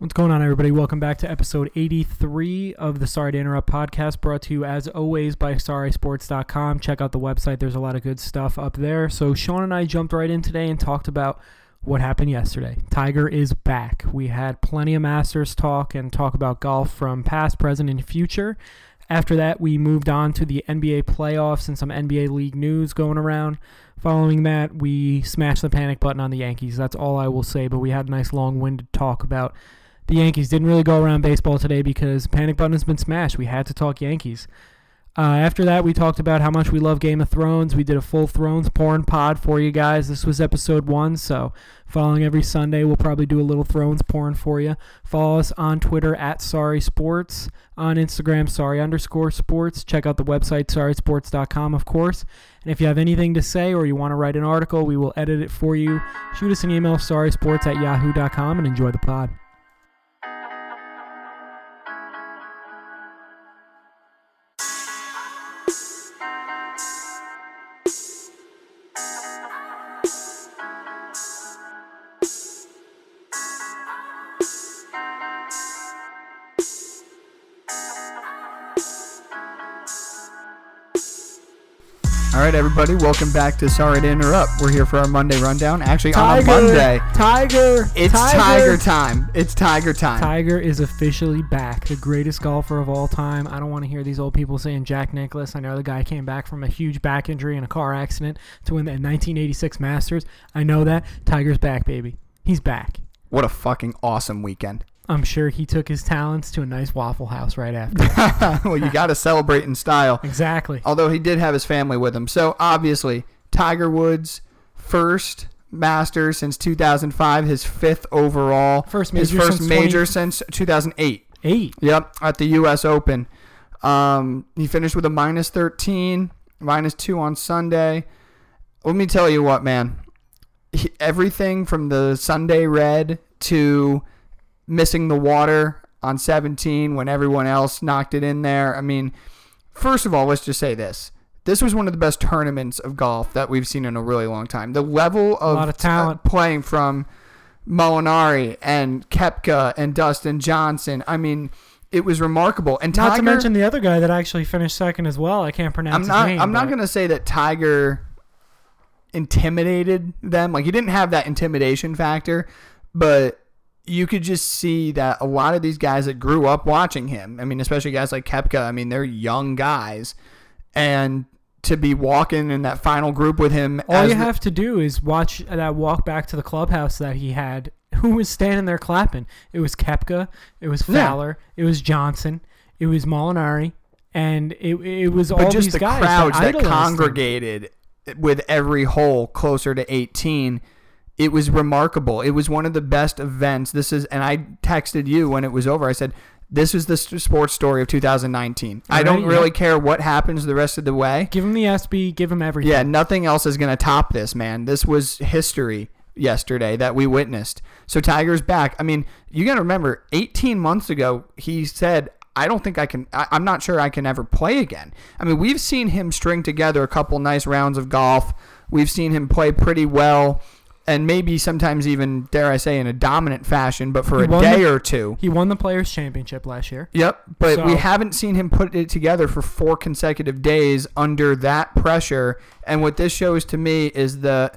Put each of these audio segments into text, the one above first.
What's going on, everybody? Welcome back to episode 83 of the Sorry to Interrupt podcast, brought to you as always by SorrySports.com. Check out the website, there's a lot of good stuff up there. So, Sean and I jumped right in today and talked about what happened yesterday. Tiger is back. We had plenty of Masters talk and talk about golf from past, present, and future. After that, we moved on to the NBA playoffs and some NBA league news going around. Following that, we smashed the panic button on the Yankees. That's all I will say, but we had a nice long winded talk about the Yankees. Didn't really go around baseball today because panic button has been smashed. We had to talk Yankees. Uh, after that, we talked about how much we love Game of Thrones. We did a full Thrones porn pod for you guys. This was episode one, so following every Sunday, we'll probably do a little Thrones porn for you. Follow us on Twitter at Sorry Sports, on Instagram, Sorry underscore Sports. Check out the website, SorrySports.com, of course. And if you have anything to say or you want to write an article, we will edit it for you. Shoot us an email, SorrySports at yahoo.com, and enjoy the pod. Right, everybody, welcome back to Sorry to Interrupt. We're here for our Monday rundown. Actually, on a Monday, Tiger, it's Tiger. Tiger time. It's Tiger time. Tiger is officially back, the greatest golfer of all time. I don't want to hear these old people saying Jack Nicklaus. I know the guy came back from a huge back injury in a car accident to win the 1986 Masters. I know that. Tiger's back, baby. He's back. What a fucking awesome weekend. I'm sure he took his talents to a nice Waffle House right after. well, you got to celebrate in style. exactly. Although he did have his family with him. So, obviously, Tiger Woods, first Master since 2005, his fifth overall. First major, his first since major 20 since 2008. Eight. Yep, at the U.S. Open. Um, he finished with a minus 13, minus 2 on Sunday. Let me tell you what, man. He, everything from the Sunday red to missing the water on 17 when everyone else knocked it in there. I mean, first of all, let's just say this. This was one of the best tournaments of golf that we've seen in a really long time. The level of, of talent. playing from Molinari and Koepka and Dustin Johnson. I mean, it was remarkable. And Not to mention the other guy that actually finished second as well. I can't pronounce I'm his not. name. I'm not gonna say that Tiger intimidated them. Like he didn't have that intimidation factor, but you could just see that a lot of these guys that grew up watching him. I mean, especially guys like Koepka. I mean, they're young guys, and to be walking in that final group with him. All you the- have to do is watch that walk back to the clubhouse that he had. Who was standing there clapping? It was Koepka. It was Yeah. Fowler. It was Johnson. It was Molinari. And it, it was but all just these the guys crowds that, him. congregated with every hole closer to 18 it was remarkable it was one of the best events this is and i texted you when it was over i said this is the sports story of 2019 i don't Right, really yeah. care what happens the rest of the way Give him the SB. Give him everything. yeah nothing else is going to top this man this was history yesterday that we witnessed so tiger's back i mean you got to remember 18 months ago he said I don't think I can. I, I'm not sure I can ever play again. I mean, we've seen him string together a couple nice rounds of golf. We've seen him play pretty well, and maybe sometimes even, dare I say, in a dominant fashion, but for He a day the- or two. He won the Players' Championship last year. Yep, but we haven't seen him put it together for four consecutive days under that pressure. And what this shows to me is the,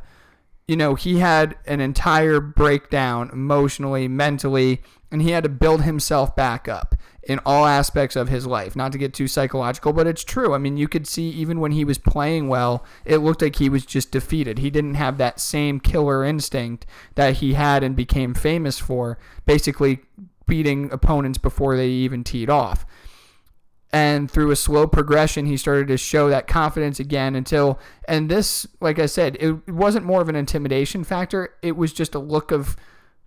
you know, he had an entire breakdown emotionally, mentally, and he had to build himself back up in all aspects of his life. Not to get too psychological, but it's true. I mean, you could see even when he was playing well, it looked like he was just defeated. He didn't have that same killer instinct that he had and became famous for, basically beating opponents before they even teed off. And through a slow progression, he started to show that confidence again until, and this, like I said, it, wasn't more of an intimidation factor. It was just a look of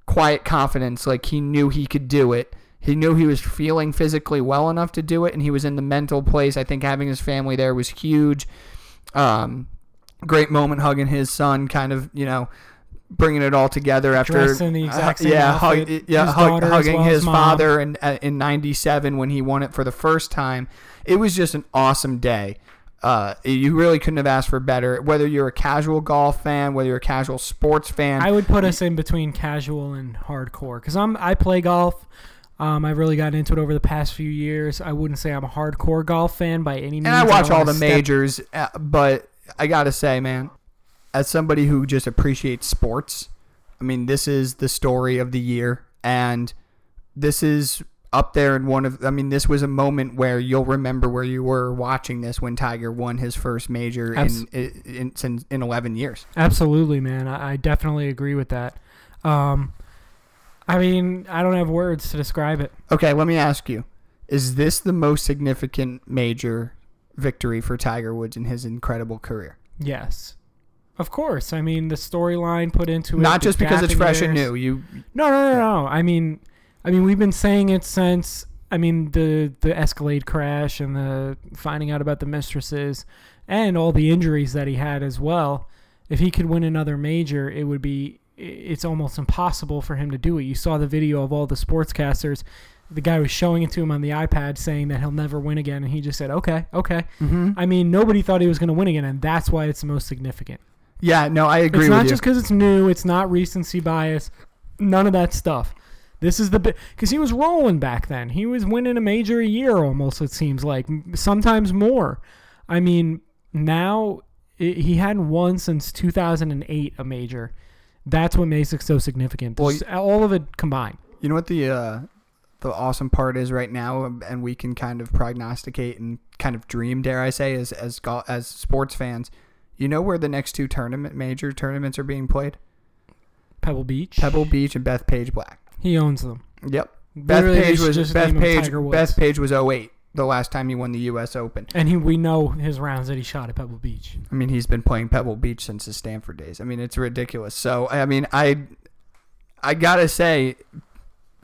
quiet confidence. Like he knew he could do it. He knew he was feeling physically well enough to do it, and he was in the mental place. I think having his family there was huge. Um, great moment hugging his son, kind of, you know, bringing it all together after Dressed in the exact uh, yeah, hug- yeah, his hug- hugging well his father in uh, in '97 when he won it for the first time. It was just an awesome day. Uh, you really couldn't have asked for better. Whether you're a casual golf fan, whether you're a casual sports fan, I would put us in between casual and hardcore because I'm I play golf. Um, I really got into it over the past few years. I wouldn't say I'm a hardcore golf fan by any means. and I watch don't all the step- majors, uh, but I gotta say, man, as somebody who just appreciates sports, I mean, this is the story of the year, and this is up there in one of. I mean, this was a moment where you'll remember where you were watching this when Tiger won his first major in, Abs- in, in in 11 years. Absolutely, man. I, I definitely agree with that. Um, I mean, I don't have words to describe it. Okay, let me ask you: Is this the most significant major victory for Tiger Woods in his incredible career? Yes. Of course. I mean, the storyline put into it. Not just because it's in fresh and new. You No, no, no, no. I mean, I mean, we've been saying it since. I mean, the the Escalade crash and the finding out about the mistresses and all the injuries that he had as well. If he could win another major, it would be. It's almost impossible for him to do it. You saw the video of all the sportscasters. The guy was showing it to him on the iPad, saying that he'll never win again, and he just said, "Okay, okay." Mm-hmm. I mean, nobody thought he was going to win again, and that's why it's the most significant. Yeah, no, I agree It's not just because it's new. It's not recency bias. None of that stuff. This is the because he was rolling back then. He was winning a major a year almost. It seems like sometimes more. I mean, now i he hadn't won since 2008 a major. That's what makes it so significant. Well, all of it combined. You know what the uh, the awesome part is right now, and we can kind of prognosticate and kind of dream, dare I say, as as as sports fans. You know where the next two tournament major tournaments are being played? Pebble Beach. Pebble Beach and Bethpage Black. He owns them. Yep. Literally, they Bethpage should was just name him Bethpage. Tiger Woods. Bethpage was 08, the last time he won the U.S. Open. And he, we know his rounds that he shot at Pebble Beach. I mean, he's been playing Pebble Beach since his Stanford days. I mean, it's ridiculous. So, I mean, I I gotta say,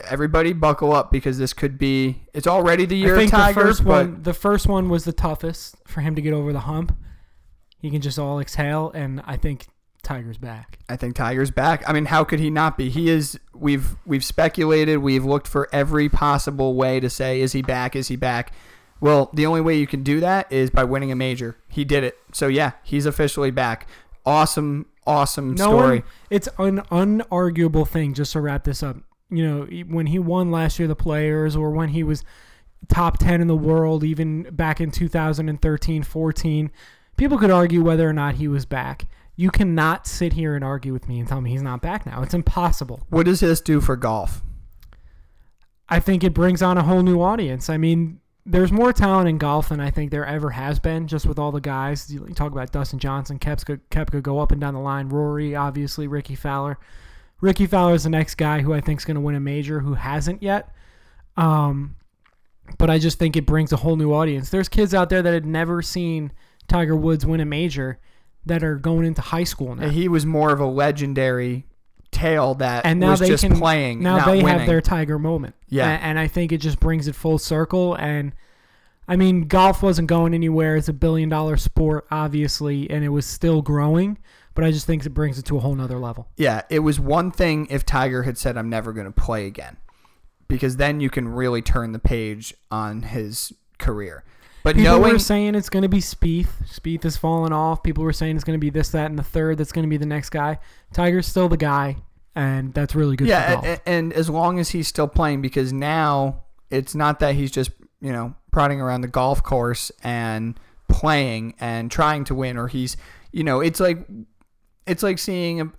everybody buckle up because this could be. It's already the year I think of Tiger, the first but one, the first one was the toughest for him to get over the hump. He can just all exhale, and I think Tiger's back. I think Tiger's back. I mean, how could he not be? He is. We've we've speculated. We've looked for every possible way to say, is he back? Is he back? Well, the only way you can do that is by winning a major. He did it. So yeah, he's officially back. Awesome, awesome No story. one, it's an unarguable thing. Just to wrap this up, you know, when he won last year the Players, or when he was top ten in the world, even back in 2013, 14, people could argue whether or not he was back. You cannot sit here and argue with me and tell me he's not back now. It's impossible. What does this do for golf? I think it brings on a whole new audience. I mean, there's more talent in golf than I think there ever has been, just with all the guys. You talk about Dustin Johnson, Koepka, Koepka go up and down the line. Rory, obviously, Rickie Fowler. Rickie Fowler is the next guy who I think is going to win a major who hasn't yet. Um, but I just think it brings a whole new audience. There's kids out there that had never seen Tiger Woods win a major that are going into high school now. He was more of a legendary tale that and now was they just can playing, Now they winning. have their Tiger moment. Yeah. A- and, I think it just brings it full circle. And I mean, golf wasn't going anywhere. It's a billion dollar sport, obviously, and it was still growing. But I just think it brings it to a whole nother level. Yeah, it was one thing if Tiger had said, I'm never going to play again. Because then you can really turn the page on his career. But People knowing were saying it's going to be Spieth. Spieth has fallen off. People were saying it's going to be this, that, and the third. That's going to be the next guy. Tiger's still the guy, and that's really good for yeah, golf. and, and as long as he's still playing, because now it's not that he's just you know prodding around the golf course and playing and trying to win, or he's you know it's like it's like seeing a-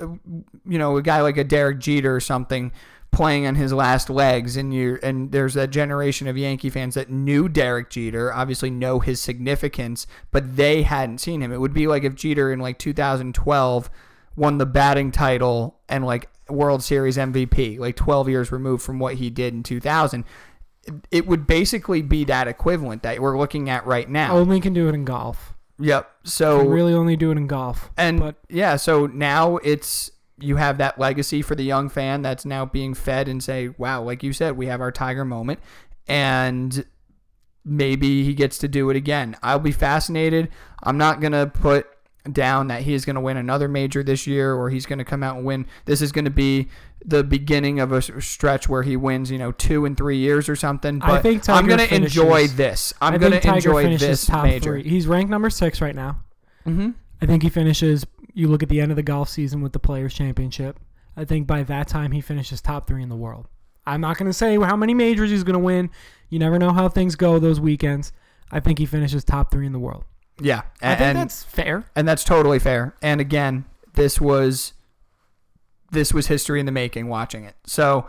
you know a guy like a Derek Jeter or something playing on his last legs and you and there's that generation of Yankee fans that knew Derek Jeter obviously know his significance but they hadn't seen him it would be like if Jeter in like 2012 won the batting title and like World Series MVP like 12 years removed from what he did in 2000 it would basically be that equivalent that we're looking at right now only can do it in golf. yep so really only do it in golf. and but yeah, so now it's you have that legacy for the young fan that's now being fed and say, wow, like you said, we have our Tiger moment, and maybe he gets to do it again. I'll be fascinated. I'm not gonna put down that he is going to win another major this year or he's going to come out and win. This is going to be the beginning of a stretch where he wins, you know, two and three years or something. But I think Tiger I'm going to enjoy this. I'm going to enjoy this top major. three. He's ranked number six right now. Mm-hmm. I think he finishes. You look at the end of the golf season with the Players Championship. I think by that time he finishes top three in the world. I'm not going to say how many majors he's going to win. You never know how things go those weekends. I think he finishes top three in the world. Yeah, I think and that's fair. and that's totally fair. And again, this was this was history in the making. Watching it, so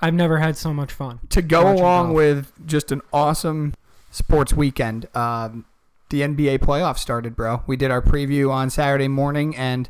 I've never had so much fun. to go along golf. with just an awesome sports weekend, um, the NBA playoffs started, bro. We did our preview on Saturday morning, and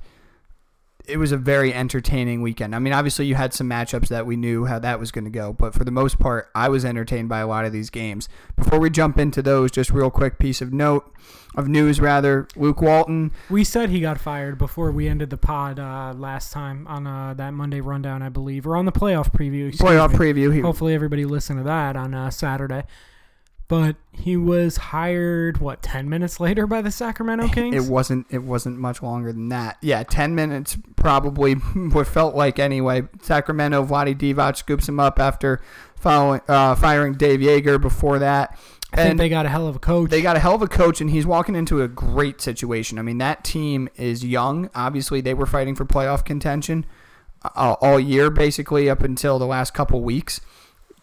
it was a very entertaining weekend. I mean, obviously, you had some matchups that we knew how that was going to go, but for the most part, I was entertained by a lot of these games. Before we jump into those, just real quick piece of note of news, rather, Luke Walton. We said he got fired before we ended the pod uh, last time on uh, that Monday rundown, I believe, or on the playoff preview. Playoff me. preview. Hopefully, everybody listened to that on uh, Saturday. But he was hired what ten minutes later by the Sacramento Kings. It wasn't. It wasn't much longer than that. Yeah, ten minutes probably. What felt like anyway. Sacramento. Vlade Divac scoops him up after following, uh, firing Dave Joerger. Before that, I think and they got a hell of a coach. they got a hell of a coach, and he's walking into a great situation. I mean, that team is young. Obviously, they were fighting for playoff contention uh, all year, basically up until the last couple weeks.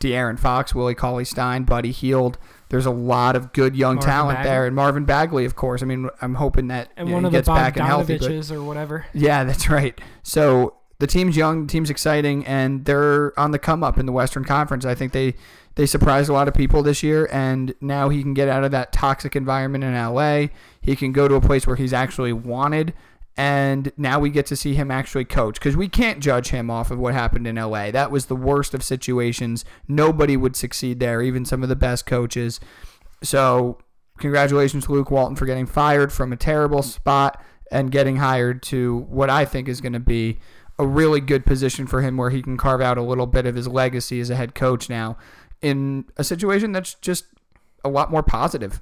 De'Aaron Fox, Willie Cauley Stein, Buddy Hield. There's a lot of good young Marvin talent Bagley. there, and Marvin Bagley, of course. I mean, I'm hoping that and you know, one he of the gets back and healthy. but- or whatever. yeah, that's right. So the team's young, the team's exciting, and they're on the come up in the Western Conference. I think they they surprised a lot of people this year, and now he can get out of that toxic environment in LA. He can go to a place where he's actually wanted, and now we get to see him actually coach because we can't judge him off of what happened in LA. That was the worst of situations. Nobody would succeed there, even some of the best coaches. So, congratulations to Luke Walton for getting fired from a terrible spot and getting hired to what I think is going to be a really good position for him where he can carve out a little bit of his legacy as a head coach now in a situation that's just a lot more positive.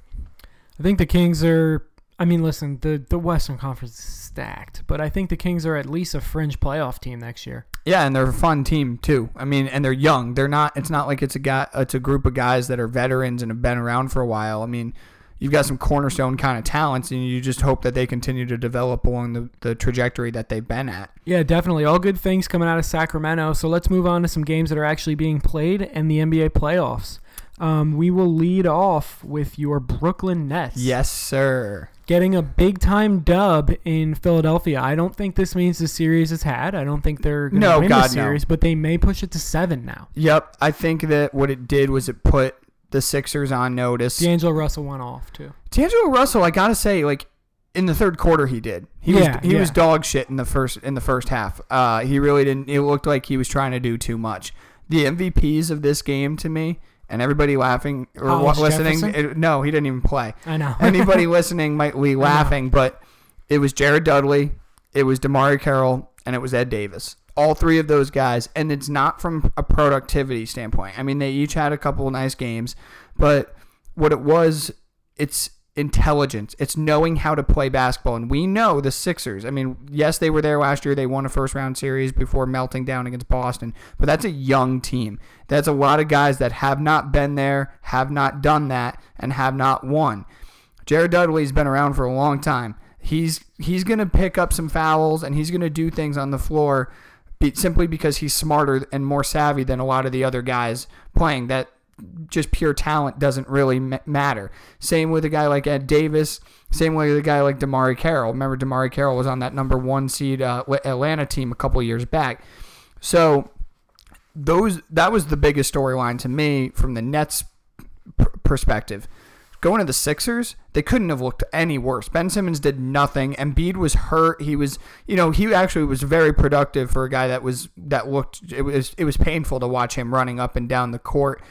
I think the Kings are. I mean, listen, the the Western Conference is stacked, but I think the Kings are at least a fringe playoff team next year. Yeah, and they're a fun team too. I mean, and they're young. They're not. It's not like it's a guy. It's a group of guys that are veterans and have been around for a while. I mean, you've got some cornerstone kind of talents, and you just hope that they continue to develop along the, the trajectory that they've been at. Yeah, definitely. All good things coming out of Sacramento. So let's move on to some games that are actually being played and the NBA playoffs. Um, we will lead off with your Brooklyn Nets. Yes, sir. Getting a big time dub in Philadelphia. I don't think this means the series is had. I don't think they're going to No, win God, the no. series, but they may push it to seven now. Yep. I think that what it did was it put the Sixers on notice. D'Angelo Russell went off too. D'Angelo Russell, I gotta say, like in the third quarter, he did. He Yeah, was he was dog shit in the first in the first half. Uh, he really didn't. It looked like he was trying to do too much. The MVPs of this game to me, and everybody laughing or Hollis listening. It- no, he didn't even play. I know. Anybody listening might be laughing, but it was Jared Dudley, it was DeMarre Carroll, and it was Ed Davis. All three of those guys, and it's not from a productivity standpoint. I mean, they each had a couple of nice games, but what it was, it's intelligence. It's knowing how to play basketball. And we know the Sixers. I mean, yes, they were there last year. They won a first round series before melting down against Boston, but that's a young team. That's a lot of guys that have not been there, have not done that, and have not won. Jared Dudley's been around for a long time. He's he's gonna pick up some fouls and he's gonna do things on the floor, simply because he's smarter and more savvy than a lot of the other guys playing. That just pure talent doesn't really ma- matter. Same with a guy like Ed Davis. Same way with a guy like DeMarre Carroll. Remember, DeMarre Carroll was on that number one seed uh, Atlanta team a couple years back. So those that was the biggest storyline to me from the Nets perspective. Going to the Sixers, they couldn't have looked any worse. Ben Simmons did nothing. Embiid was hurt. He was, you know, he actually was very productive for a guy that was that looked. It was it was painful to watch him running up and down the court.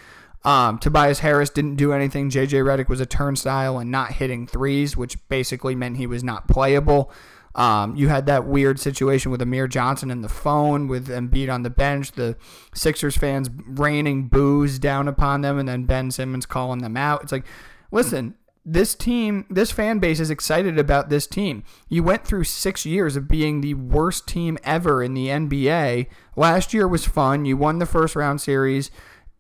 Um, Tobias Harris didn't do anything. JJ Redick was a turnstile and not hitting threes, which basically meant he was not playable. Um, you had that weird situation with Amir Johnson in the phone with Embiid on the bench. The Sixers fans raining boos down upon them, and then Ben Simmons calling them out. It's like, listen, this team, this fan base is excited about this team. You went through six years of being the worst team ever in the NBA. Last year was fun. You won the first round series.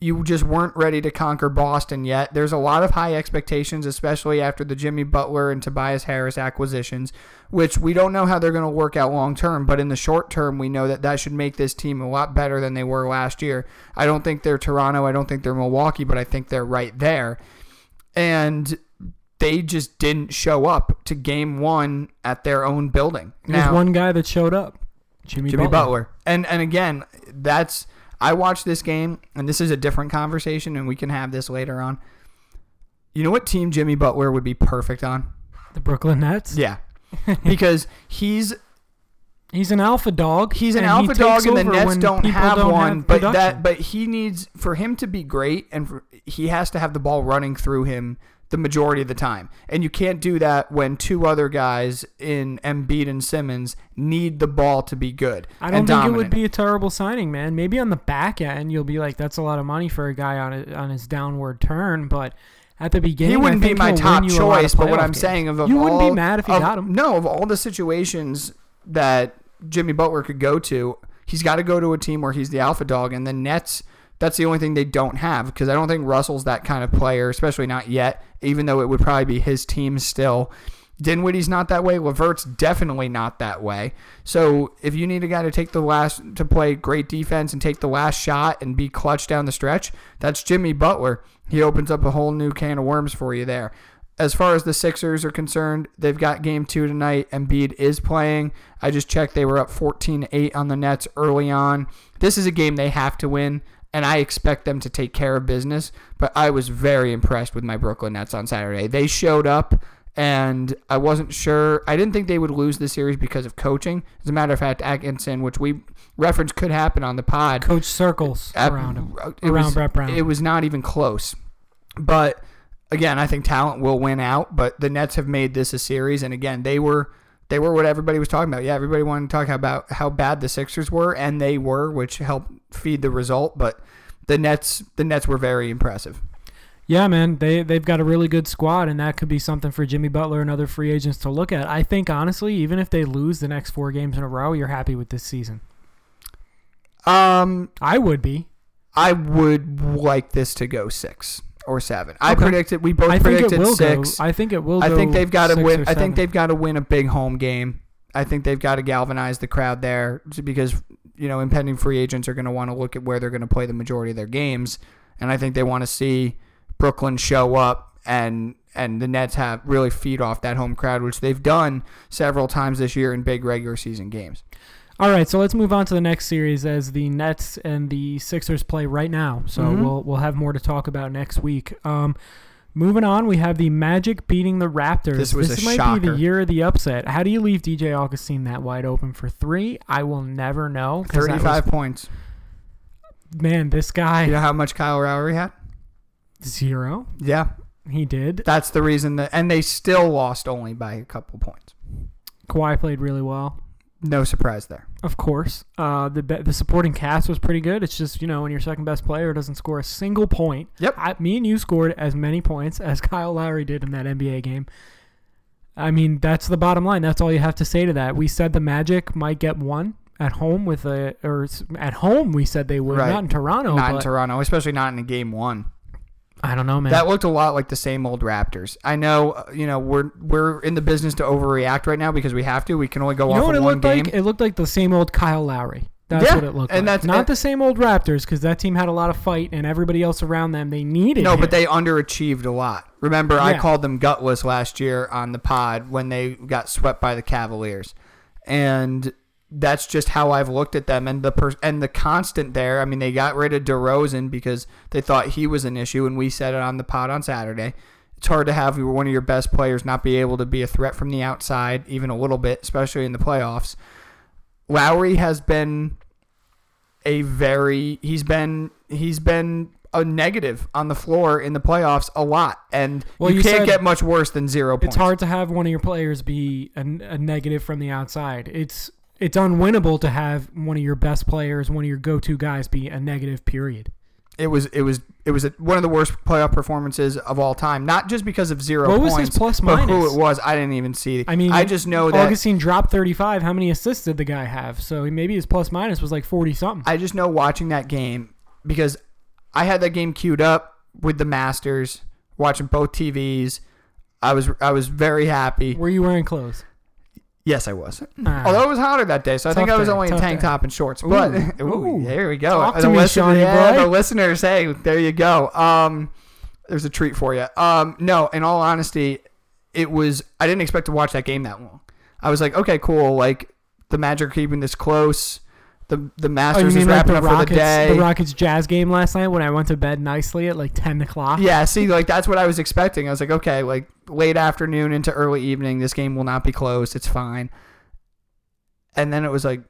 You just weren't ready to conquer Boston yet. There's a lot of high expectations, especially after the Jimmy Butler and Tobias Harris acquisitions, which we don't know how they're going to work out long term. But in the short term, we know that that should make this team a lot better than they were last year. I don't think they're Toronto. I don't think they're Milwaukee, but I think they're right there. And they just didn't show up to game one at their own building. There's Now- one guy that showed up, Jimmy, Jimmy Butler. Butler. And and again, that's I watched this game, and this is a different conversation, and we can have this later on. You know what team Jimmy Butler would be perfect on? The Brooklyn Nets. Yeah, because he's He's an alpha dog. he's an alpha dog, and the Nets don't have don't one. have but production. that but he needs for him to be great, and for, he has to have the ball running through him the majority of the time. And you can't do that when two other guys in Embiid and Simmons need the ball to be good. I don't think it would be a terrible signing, man. Maybe on the back end, you'll be like, "That's a lot of money for a guy on a, on his downward turn." But at the beginning, He wouldn't be my top win you a lot of choice, but what I'm games. saying of, of you wouldn't all, be mad if you got him. No, of all the situations that Jimmy Butler could go to, he's got to go to a team where he's the alpha dog, and the Nets. That's the only thing they don't have because I don't think Russell's that kind of player, especially not yet. Even though it would probably be his team still. Dinwiddie's not that way. Levert's definitely not that way. So if you need a guy to take the last to play great defense and take the last shot and be clutch down the stretch, that's Jimmy Butler. He opens up a whole new can of worms for you there. As far as the Sixers are concerned, they've got game two tonight. Embiid is playing. I just checked; they were up 14-8 on the Nets early on. This is a game they have to win, and I expect them to take care of business. But I was very impressed with my Brooklyn Nets on Saturday. They showed up and I wasn't sure. I didn't think they would lose the series because of coaching. As a matter of fact, Atkinson, which we referenced could happen on the pod, Coach circles at- around him, around was, Brett Brown. It was not even close. But again, I think talent will win out. But the Nets have made this a series, and again, they were they were what everybody was talking about. Yeah, everybody wanted to talk about how bad the Sixers were, and they were, which helped feed the result. But the Nets, the Nets were very impressive. Yeah, man, they they've got a really good squad, and that could be something for Jimmy Butler and other free agents to look at. I think honestly, even if they lose the next four games in a row, you're happy with this season. Um, I would be. I would like this to go six or seven. I Okay. predicted. We both I think it predicted will six. go. I think it will. I go think they've got to six win. or I think they've got to win a big home game. I think they've got to galvanize the crowd there because you know impending free agents are going to want to look at where they're going to play the majority of their games, and I think they want to see Brooklyn show up and and the Nets have really feed off that home crowd, which they've done several times this year in big regular season games. All right, so let's move on to the next series as the Nets and the Sixers play right now. So Mhm. we'll we'll have more to talk about next week. Um, moving on, we have the Magic beating the Raptors. This was a might be shocker. the year of the upset. How do you leave DJ Augustin that wide open for three? I will never know. that was- Thirty-five points. man, this guy You know how much Kyle Lowry had? zero. Yeah, He did. that's the reason that, and they still lost only by a couple points. Kawhi played really well. No surprise there. Of course, uh, the the supporting cast was pretty good. It's just you know when your second best player doesn't score a single point. Yep. I, me and you scored as many points as Kyle Lowry did in that NBA game. I mean that's the bottom line. That's all you have to say to that. We said the Magic might get one at home with a or at home we said they would Right. not in Toronto. not in Toronto, especially not in a game one. I don't know, man. That looked a lot like the same old Raptors. I know, uh, you know, we're we're in the business to overreact right now because we have to. We can only go you off know what of it one looked game. like? It looked like the same old Kyle Lowry. That's Yeah, what it looked and like. that's- not and- the same old Raptors because that team had a lot of fight and everybody else around them they needed. no, him. but they underachieved a lot. Remember, I called them gutless last year on the pod when they got swept by the Cavaliers, and that's just how I've looked at them. And the per- and the constant there. I mean, they got rid of DeRozan because they thought he was an issue, and we said it on the pod on Saturday. It's hard to have one of your best players not be able to be a threat from the outside, even a little bit, especially in the playoffs. Lowry has been a very he's been he's been a negative on the floor in the playoffs a lot, and Well, you, you can't get much worse than zero points. it's hard to have one of your players be a, a negative from the outside. It's it's unwinnable to have one of your best players, one of your go-to guys, be a negative. Period. it was it was it was a, one of the worst playoff performances of all time. Not just because of zero What was points, his plus but who minus? it was. I didn't even see. I mean, I just know that Augustin dropped 35. How many assists did the guy have? So maybe his plus minus was like 40 something. I just know watching that game because I had that game queued up with the Masters, watching both TVs. I was I was very happy. Were you wearing clothes? Yes, I was. Ah. Although it was hotter that day, so I think I was day, only in tank day. top and shorts. But Ooh, there we go. Talk the, to me, listener- Shawnee yeah, the listeners, hey, there you go. Um, there's a treat for you. Um, no, in all honesty, it was. I didn't expect to watch that game that long. I was like, okay, cool. Like the Magic keeping this close. The the Oh, Masters you is like wrapping the up Rockets, for the day. the Rockets Jazz game last night when I went to bed nicely at like 10 o'clock? Yeah, see, like that's what I was expecting. I was like, okay, like late afternoon into early evening, this game will not be closed. It's fine. And then it was like,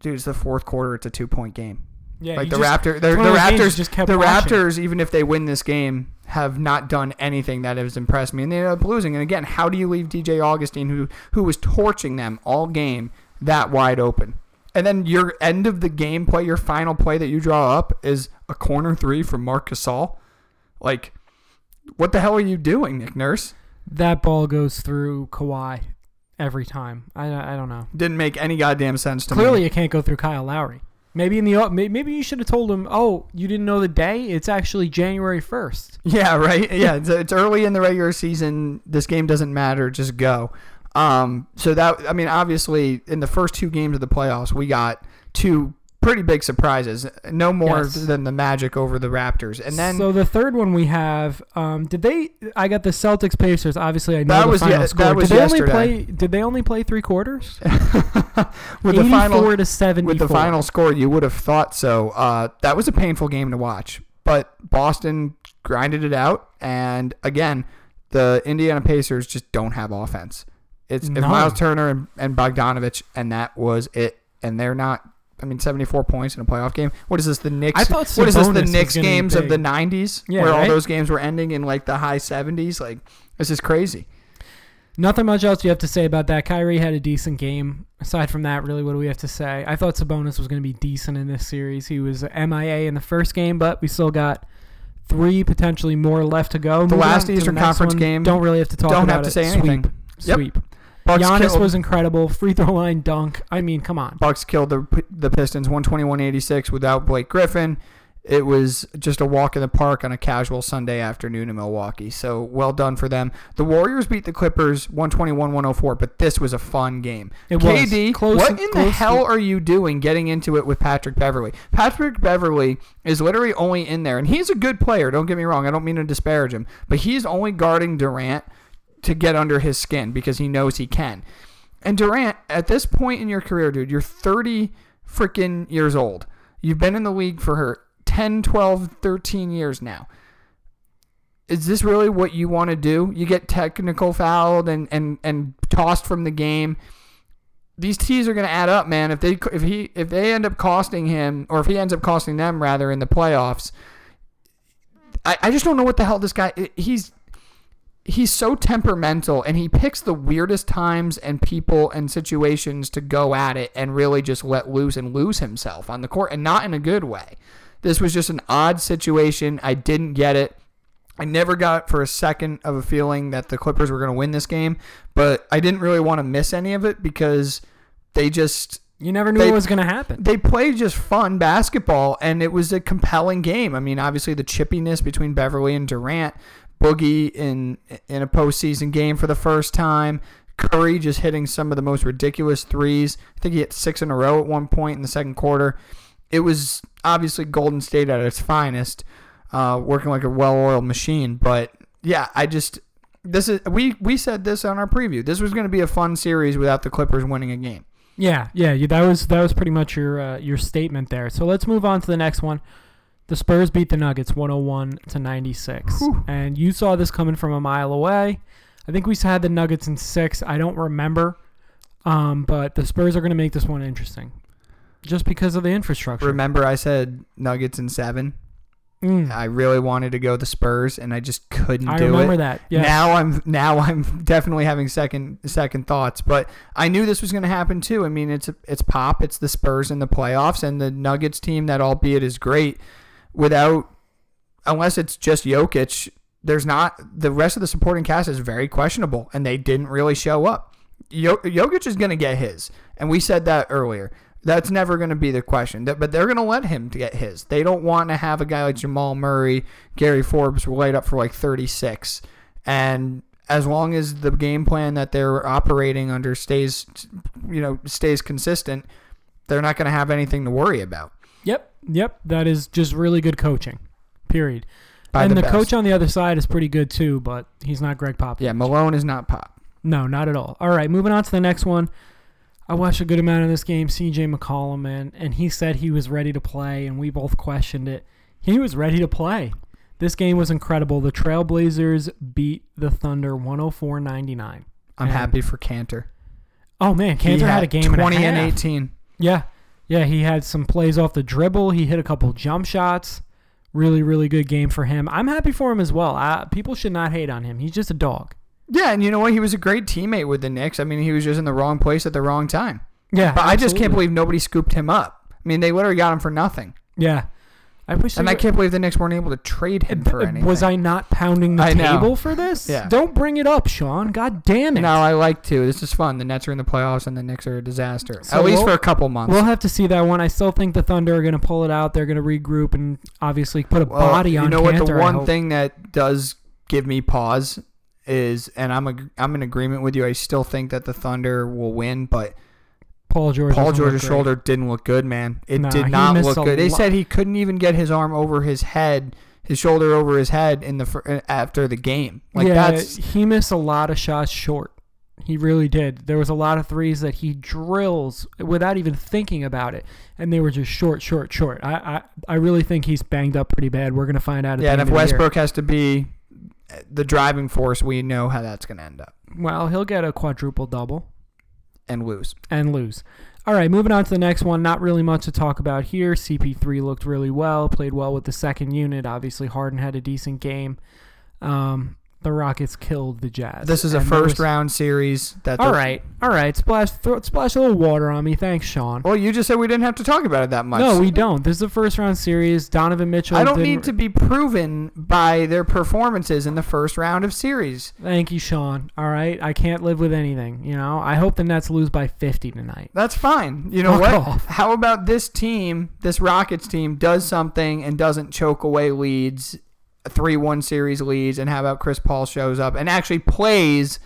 dude, it's the fourth quarter. It's a two point game. Yeah, like the just- Raptor, the, the of those games you Raptors, just kept the watching. Raptors, even if they win this game, have not done anything that has impressed me, and they end up losing. And again, how do you leave DJ Augustin, who who was torching them all game, that wide open? And then your end of the game play, your final play that you draw up is a corner three from Marc Gasol. Like, what the hell are you doing, Nick Nurse? That ball goes through Kawhi every time. I, I don't know. Didn't make any goddamn sense to Clearly, me. Clearly, it can't go through Kyle Lowry. Maybe in the may- maybe you should have told him. Oh, you didn't know the day? It's actually January first. Yeah, right. Yeah, it's, it's early in the regular season. This game doesn't matter. Just go. Um, so that I mean, obviously, in the first two games of the playoffs, we got two pretty big surprises. No more Yes. than the Magic over the Raptors, and then so the third one we have. Um, did they? I got the Celtics Pacers. Obviously, I know That the was final ye- score. that was did they only play? Did they only play three quarters? with the final to seventy. with the final score, you would have thought so. Uh, that was a painful game to watch, but Boston grinded it out, and again, the Indiana Pacers just don't have offense. It's, None. Miles Turner and, and Bogdanovich, and that was it. And they're not. I mean, seventy-four points in a playoff game. What is this? The Knicks. I thought what is this? The Knicks games of the '90s, Yeah, where all those games were ending in like the high seventies. Like this is crazy. Nothing much else you have to say about that. Kyrie had a decent game. Aside from that, really, what do we have to say? I thought Sabonis was going to be decent in this series. He was MIA in the first game, but we still got three, potentially more left to go. The Moving last Eastern next Conference one, game, Don't really have to talk don't have to it. say Sweep. anything. Yep. Sweep. Bucks Giannis killed- was incredible. Free throw line dunk. I mean, come on. Bucks killed the the Pistons 121-86 without Blake Griffin. It was just a walk in the park on a casual Sunday afternoon in Milwaukee. So well done for them. The Warriors beat the Clippers 121-104, but this was a fun game. It was. Close- what in the hell are you doing getting into it with Patrick Beverley? Patrick Beverley is literally only in there, and he's a good player. Don't get me wrong. I don't mean to disparage him, but he's only guarding Durant to get under his skin because he knows he can. And Durant, at this point in your career, dude, you're 30 freaking years old. You've been in the league for her 10, 12, 13 years now. Is this really what you want to do? You get technical fouled and, and, and tossed from the game. These T's are going to add up, man. If they if he if they end up costing him or if he ends up costing them rather in the playoffs, I, I just don't know what the hell this guy he's he's so temperamental and he picks the weirdest times and people and situations to go at it and really just let loose and lose himself on the court and not in a good way. This was just an odd situation. I didn't get it. I never got for a second of a feeling that the Clippers were going to win this game, but I didn't really want to miss any of it because they just You never knew They- what was going to happen. they played just fun basketball and it was a compelling game. I mean, obviously the chippiness between Beverly and Durant, Boogie in in a postseason game for the first time, Curry just hitting some of the most ridiculous threes. I think he hit six in a row at one point in the second quarter. It was obviously Golden State at its finest, uh, working like a well-oiled machine. But yeah, I just this is we we said this on our preview. This was going to be a fun series without the Clippers winning a game. Yeah, yeah, that was that was pretty much your uh, your statement there. So let's move on to the next one. The Spurs beat the Nuggets 101 to 96. Whew. And you saw this coming from a mile away. I think we had the Nuggets in 6. I don't remember. Um, but the Spurs are going to make this one interesting. Just because of the infrastructure. Remember, I said Nuggets in seven. Mm, I really wanted to go the Spurs, and I just couldn't I do remember that. Yeah. Now I'm now I'm definitely having second second thoughts, but I knew this was going to happen too. I mean, it's it's pop, it's the Spurs in the playoffs, and the Nuggets team that albeit is great, without unless it's just Jokic, there's not the rest of the supporting cast is very questionable, and they didn't really show up. Jo- Jokic is going to get his, and we said that earlier. That's never going to be the question. But they're going to let him get his. They don't want to have a guy like Jamal Murray, Gary Forbes light up for like 36. And as long as the game plan that they're operating under stays, you know, stays consistent, they're not going to have anything to worry about. Yep, yep. That is just really good coaching. Period. By and the the, coach on the other side is pretty good too, but he's not Gregg Popovich. Yeah, Malone is not pop. No, not at all. All right, moving on to the next one. I watched a good amount of this game, CJ McCollum, and, and he said he was ready to play, and we both questioned it. He was ready to play. This game was incredible. The Trailblazers beat the Thunder 104 99. I'm And- happy for Kanter. Oh, man, Kanter He had, a game 20 and, and 18. Yeah, yeah, he had some plays off the dribble. He hit a couple jump shots. Really, really good game for him. I'm happy for him as well. I, people should not hate on him. He's just a dog. Yeah, and you know what? He was a great teammate with the Knicks. I mean, he was just in the wrong place at the wrong time. Yeah, But I just can't believe nobody scooped him up. I mean, they literally got him for nothing. Yeah, I wish. And I were- can't believe the Knicks weren't able to trade him for anything. Was I not pounding the I know. table for this? Yeah. Don't bring it up, Sean. God damn it. No, I like to. This is fun. The Nets are in the playoffs, and the Knicks are a disaster. So At least we'll- for a couple months. We'll have to see that one. I still think the Thunder are going to pull it out. They're going to regroup and obviously put a Well, body on you know what? The one thing that does give me pause is, and I'm a, I'm in agreement with you. I still think that the Thunder will win, but Paul George. Paul George's shoulder didn't look good, man. It Nah, did not look good. They lo- said he couldn't even get his arm over his head, his shoulder over his head in the fir- uh, after the game. Like yeah, that's he missed a lot of shots short. He really did. There was a lot of threes that he drills without even thinking about it, and they were just short, short, short. I, I, I really think he's banged up pretty bad. We're gonna find out. Yeah. And if of the year. Westbrook has to be uh, the driving force, we know how that's going to end up well, he'll get a quadruple double. And lose. and lose. All right, moving on to the next one. Not really much to talk about here. CP3 looked really well, played well with the second unit. Obviously, Harden had a decent game. Um, the Rockets killed the Jazz. This is a And first was- round series. That All right, all right. Splash, throw, splash a little water on me. Thanks, Sean. Well, you just said we didn't have to talk about it that much. No, we don't. This is a first round series. Donovan Mitchell. I don't need to be proven by their performances in the first round of series. Thank you, Sean. All right, I can't live with anything. You know, I hope the Nets lose by 50 tonight. That's fine. You know Fuck what? off. How about this team, this Rockets team, does something and doesn't choke away leads, three one series leads, and how about Chris Paul shows up and actually plays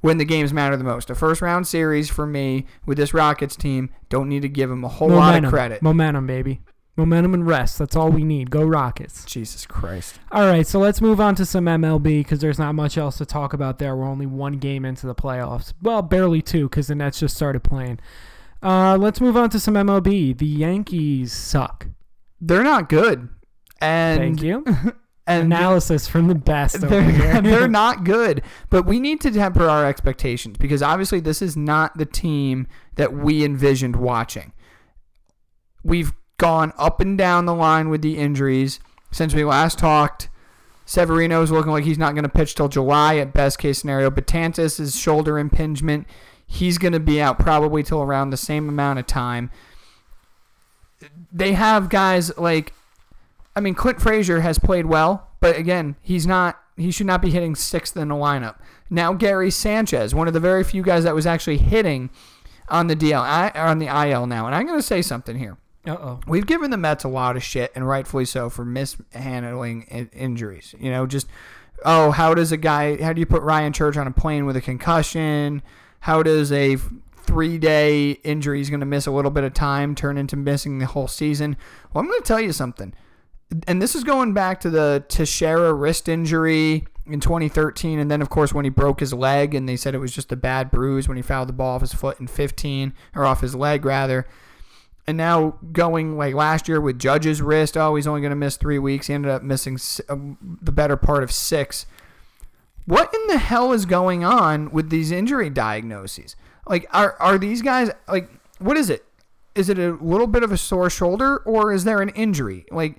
when the games matter the most? A first round series for me with this Rockets team. Don't need to give him a whole lot of credit. momentum, baby. Momentum and rest. That's all we need. Go Rockets. Jesus Christ. All right, so let's move on to some MLB because there's not much else to talk about there. We're only one game into the playoffs. Well, barely two because the Nets just started playing. Uh, let's move on to some MLB. The Yankees suck. They're not good. And Thank you. and Analysis from the best. They're, here. they're not good. But we need to temper our expectations because obviously this is not the team that we envisioned watching. We've gone up and down the line with the injuries since we last talked. Severino is looking like he's not going to pitch till July at best case scenario. Betances is shoulder impingement. He's going to be out probably till around the same amount of time. They have guys like I mean, Clint Frazier has played well, but again, he's not. He should not be hitting sixth in the lineup. Now, Gary Sanchez, one of the very few guys that was actually hitting on the DL, I, on the IL now, and I'm going to say something here. Uh oh. We've given the Mets a lot of shit, and rightfully so, for mishandling injuries. You know, just oh, how does a guy? How do you put Ryan Church on a plane with a concussion? How does a three day injury he's going to miss a little bit of time turn into missing the whole season? Well, I'm going to tell you something, and this is going back to the Teixeira wrist injury in 2013, and then of course when he broke his leg, and they said it was just a bad bruise when he fouled the ball off his foot in 15 or off his leg rather. And now going like last year with Judge's wrist, oh, he's only going to miss three weeks. He ended up missing um, the better part of six. What in the hell is going on with these injury diagnoses? Like, are are these guys like? What is it? Is it a little bit of a sore shoulder, or is there an injury? Like,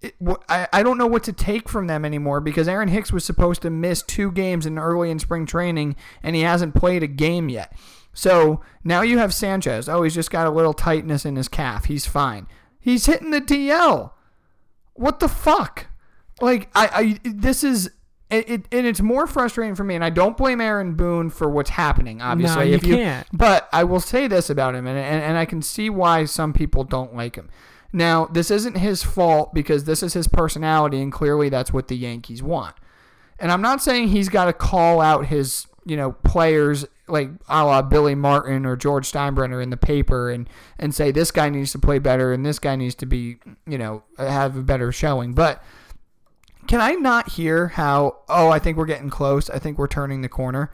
it, I I don't know what to take from them anymore because Aaron Hicks was supposed to miss two games in early in spring training, and he hasn't played a game yet. So now you have Sanchez. Oh, he's just got a little tightness in his calf. He's fine. He's hitting the DL. What the fuck? Like I, I this is it, it, and it's more frustrating for me, and I don't blame Aaron Boone for what's happening. Obviously, No, you if you, can't. But I will say this about him, and, and and I can see why some people don't like him. Now, this isn't his fault because this is his personality, and clearly that's what the Yankees want. And I'm not saying he's got to call out his, you know, players like a la Billy Martin or George Steinbrenner in the paper and, and say this guy needs to play better and this guy needs to be, you know, have a better showing. But can I not hear how, oh, I think we're getting close. I think we're turning the corner.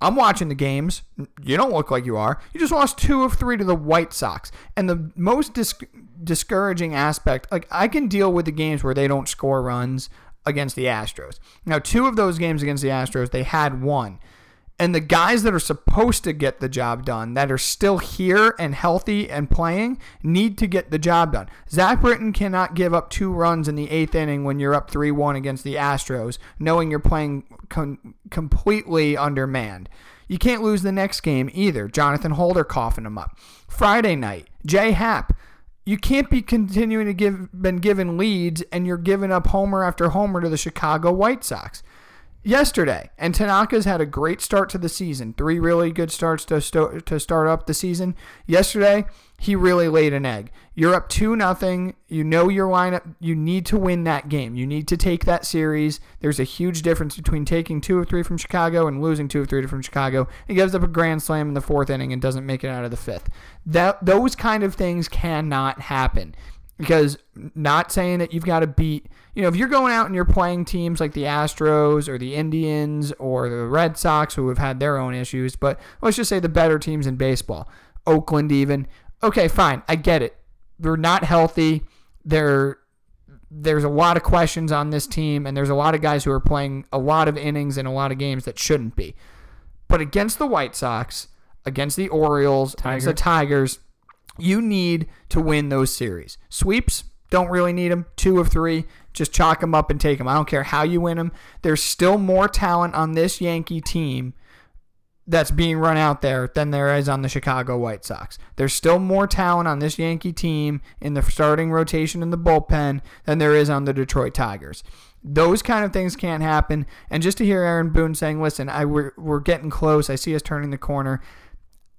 I'm watching the games. You don't look like you are. You just lost two of three to the White Sox. And the most dis- discouraging aspect, like, I can deal with the games where they don't score runs against the Astros. Now, two of those games against the Astros, they had one. And the guys that are supposed to get the job done, that are still here and healthy and playing, need to get the job done. Zach Britton cannot give up two runs in the eighth inning when you're up 3 1 against the Astros, knowing you're playing com- completely undermanned. You can't lose the next game either. Jonathan Holder coughing him up. Friday night, Jay Happ. You can't be continuing to give been given leads and you're giving up homer after homer to the Chicago White Sox yesterday. And Tanaka's had a great start to the season. Three really good starts to sto- to start up the season. Yesterday, he really laid an egg. You're up 2 nothing. You know your lineup. You need to win that game. You need to take that series. There's a huge difference between taking 2 of 3 from Chicago and losing 2 of 3 from Chicago. He gives up a grand slam in the 4th inning and doesn't make it out of the 5th. That those kind of things cannot happen because not saying that you've got to beat you know if you're going out and you're playing teams like the Astros or the Indians or the Red Sox who have had their own issues but let's just say the better teams in baseball Oakland even okay fine I get it they're not healthy they're there's a lot of questions on this team and there's a lot of guys who are playing a lot of innings in a lot of games that shouldn't be but against the White Sox against the Orioles against the Tigers you need to win those series. Sweeps, don't really need them. Two of three, just chalk them up and take them. I don't care how you win them. There's still more talent on this Yankee team that's being run out there than there is on the Chicago White Sox. There's still more talent on this Yankee team in the starting rotation in the bullpen than there is on the Detroit Tigers. Those kind of things can't happen. And just to hear Aaron Boone saying, listen, I, we're, we're getting close. I see us turning the corner.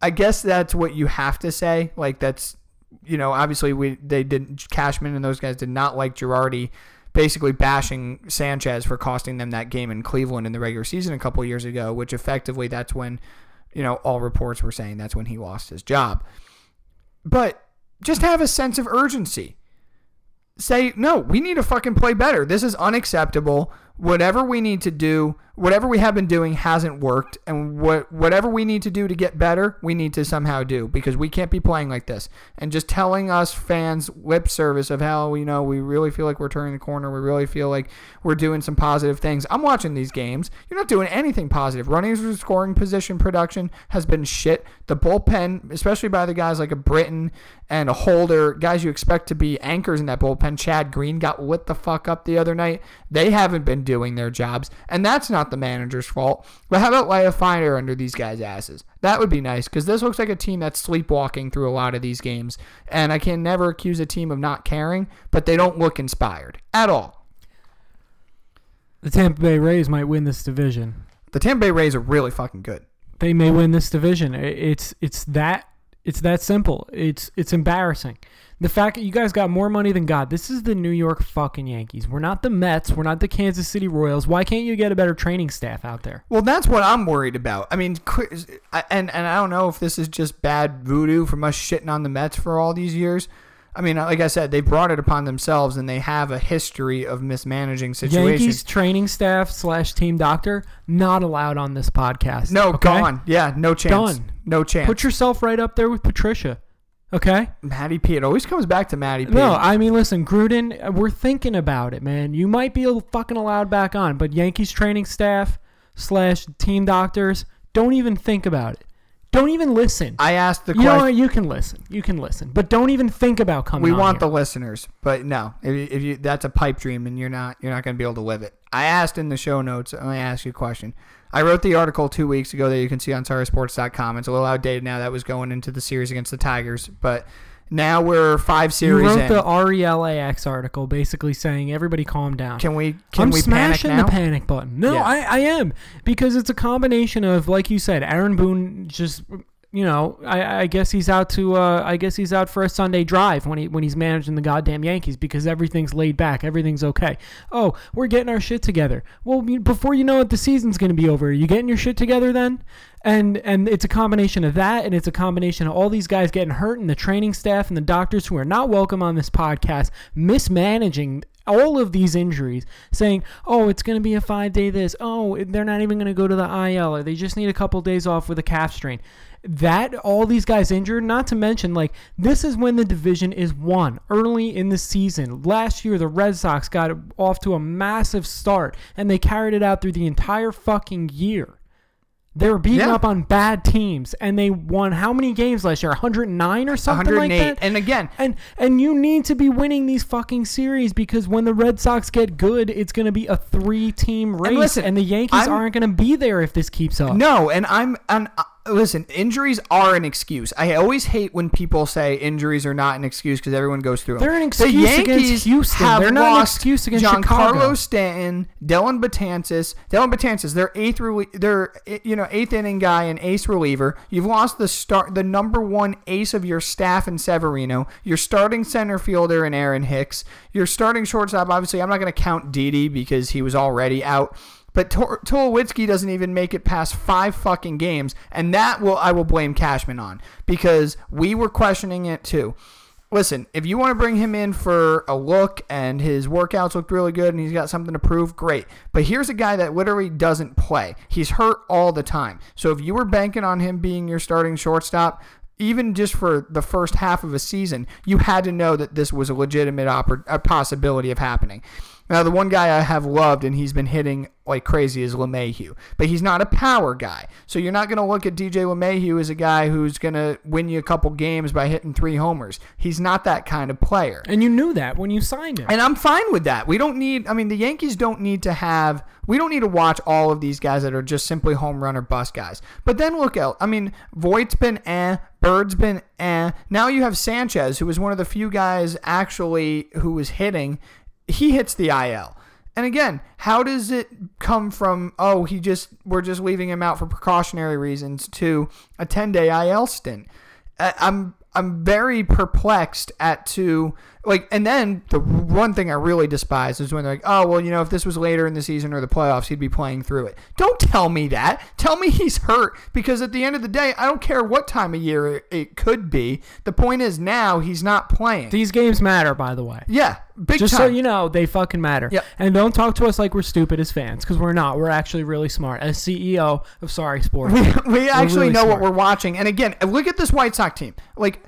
I guess that's what you have to say. Like that's, you know, obviously we they didn't Cashman and those guys did not like Girardi basically bashing Sanchez for costing them that game in Cleveland in the regular season a couple years ago, which effectively that's when, you know, all reports were saying that's when he lost his job. But just have a sense of urgency. Say, no, we need to fucking play better. This is unacceptable. Whatever we need to do, whatever we have been doing hasn't worked. And what whatever we need to do to get better, we need to somehow do because we can't be playing like this. And just telling us fans lip service of how, you know, we really feel like we're turning the corner. We really feel like we're doing some positive things. I'm watching these games. You're not doing anything positive. Running scoring position production has been shit. The bullpen, especially by the guys like a Britton and a Holder, guys you expect to be anchors in that bullpen. Chad Green got lit the fuck up the other night. They haven't been doing their jobs, and that's not the manager's fault. But how about light a fire under these guys' asses? That would be nice because this looks like a team that's sleepwalking through a lot of these games, and I can never accuse a team of not caring, but they don't look inspired at all. The Tampa Bay Rays might win this division. The Tampa Bay Rays are really fucking good. They may win this division. It's it's that it's that simple. It's it's embarrassing. The fact that you guys got more money than God. This is the New York fucking Yankees. We're not the Mets. We're not the Kansas City Royals. Why can't you get a better training staff out there? Well, that's what I'm worried about. I mean, and and I don't know if this is just bad voodoo from us shitting on the Mets for all these years. I mean, like I said, they brought it upon themselves, and they have a history of mismanaging situations. Yankees training staff slash team doctor not allowed on this podcast. no, okay? gone. Yeah, no chance. Done. No chance. Put yourself right up there with Patricia. Okay. Matty P. It always comes back to Matty P. No, I mean, listen, Gruden, we're thinking about it, man. You might be fucking allowed back on, but Yankees training staff slash team doctors, don't even think about it. Don't even listen. I asked the you know question. what? You can listen. You can listen, but don't even think about coming. we on want here. the listeners, but no, if you, if you that's a pipe dream, and you're not you're not going to be able to live it. I asked in the show notes. Let me ask you a question. I wrote the article two weeks ago that you can see on SorrySports.com. It's a little outdated now. That was going into the series against the Tigers, but Now we're five You series wrote in. the RELAX article basically saying everybody calm down. can we can I'm we panic smashing now? the panic button. No, Yeah. I, I am because it's a combination of like you said, Aaron Boone just you know I, I guess he's out to uh, I guess he's out for a Sunday drive when he when he's managing the goddamn Yankees because everything's laid back, everything's okay. Oh, we're getting our shit together. Well, before you know it, the season's gonna be over. Are you getting your shit together then? And and it's a combination of that, and it's a combination of all these guys getting hurt, and the training staff and the doctors who are not welcome on this podcast mismanaging all of these injuries, saying, "Oh, it's going to be a five day this. Oh, they're not even going to go to the IL, or they just need a couple days off with a calf strain." That all these guys injured, not to mention like this is when the division is won early in the season. Last year, the Red Sox got off to a massive start, and they carried it out through the entire fucking year. They were beating Yeah. up on bad teams, and they won how many games last year? 109 or something like that. And again, And and you need to be winning these fucking series because when the Red Sox get good, it's going to be a three-team race, and, listen, the Yankees I'm- aren't going to be there if this keeps up. No, and I'm and listen, injuries are an excuse. I always hate when people say injuries are not an excuse because everyone goes through them. They're an The excuse against Yankees Houston. have They're not an lost excuse against Giancarlo Chicago. Stanton, Dellin Betances, Dellin Betances, their eighth, their eh, you know eighth inning guy and ace reliever. You've lost the start, the number one ace of your staff in Severino. Your starting center fielder in Aaron Hicks. Your starting shortstop, obviously, I'm not going to count Didi because he was already out. But Tor- Tulowitzki doesn't even make it past five fucking games, and that will I will blame Cashman on because we were questioning it too. Listen, if you want to bring him in for a look and his workouts looked really good and he's got something to prove, great. But here's a guy that literally doesn't play. He's hurt all the time. So if you were banking on him being your starting shortstop, even just for the first half of a season, you had to know that this was a legitimate oppor- a possibility of happening. Now, the one guy I have loved and he's been hitting like crazy is LeMahieu, but he's not a power guy. So you're not going to look at DJ LeMahieu as a guy who's going to win you a couple games by hitting three homers. He's not that kind of player. And you knew that when you signed him. And I'm fine with that. We don't need, I mean, the Yankees don't need to have, we don't need to watch all of these guys that are just simply home run or bust guys. But then look out, I mean, Voit's been eh, Bird's been eh. Now you have Sanchez, who was one of the few guys actually who was hitting. He hits the IL. And again, how does it come from, oh, he just, we're just leaving him out for precautionary reasons to a 10 day IL stint? I'm I'm very perplexed at to like and then the one thing I really despise is when they're like, oh well, you know, if this was later in the season or the playoffs, he'd be playing through it. Don't tell me that. Tell me he's hurt because at the end of the day, I don't care what time of year it, could be. The point is now he's not playing. These games matter, by the way. yeah, big Just time. so you know, they fucking matter. Yep. And don't talk to us like we're stupid as fans, because we're not. We're actually really smart. As CEO of Sorry Sports, we actually really know what we're watching. And again, look at this White Sox team. Like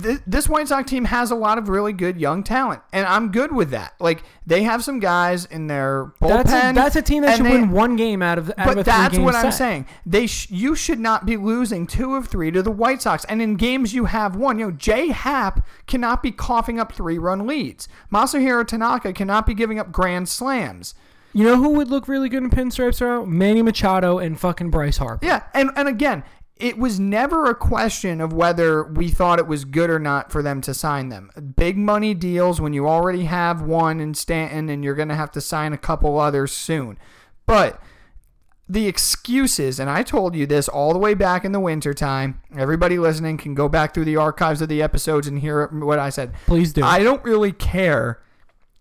th- this White Sox team has a lot of really good young talent, and I'm good with that. Like they have some guys in their bullpen. that's a, that's a team that should they- win one game out of, out of But that's three-game what I'm saying. They sh- you should not be losing two of three to the White Sox, and in games you have one. You know, Jay Happ cannot be coughing up three run leads. Masahiro Tanaka cannot be giving up grand slams. You know who would look really good in pinstripes right? Manny Machado and fucking Bryce Harper. Yeah, and and again, it was never a question of whether we thought it was good or not for them to sign them. Big money deals when you already have one in Stanton and you're going to have to sign a couple others soon. But the excuses, and I told you this all the way back in the wintertime. Everybody listening can go back through the archives of the episodes and hear what I said. Please do. I don't really care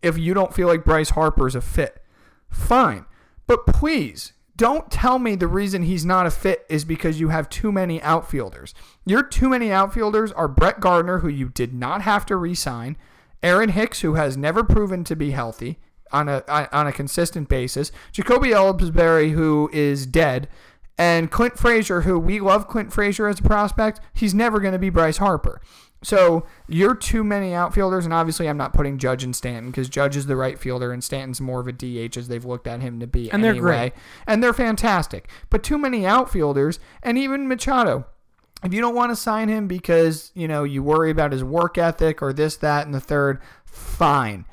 if you don't feel like Bryce Harper's a fit. Fine. But please don't tell me the reason he's not a fit is because you have too many outfielders. Your too many outfielders are Brett Gardner, who you did not have to re sign, Aaron Hicks, who has never proven to be healthy on a on a consistent basis, Jacoby Ellsbury, who is dead, and Clint Frazier, who we love Clint Frazier as a prospect, he's never going to be Bryce Harper. So you're too many outfielders, and obviously I'm not putting Judge and Stanton because Judge is the right fielder and Stanton's more of a DH as they've looked at him to be. And they're great. and they're fantastic. But too many outfielders, and even Machado. If you don't want to sign him because you know you worry about his work ethic or this, that, and the third, fine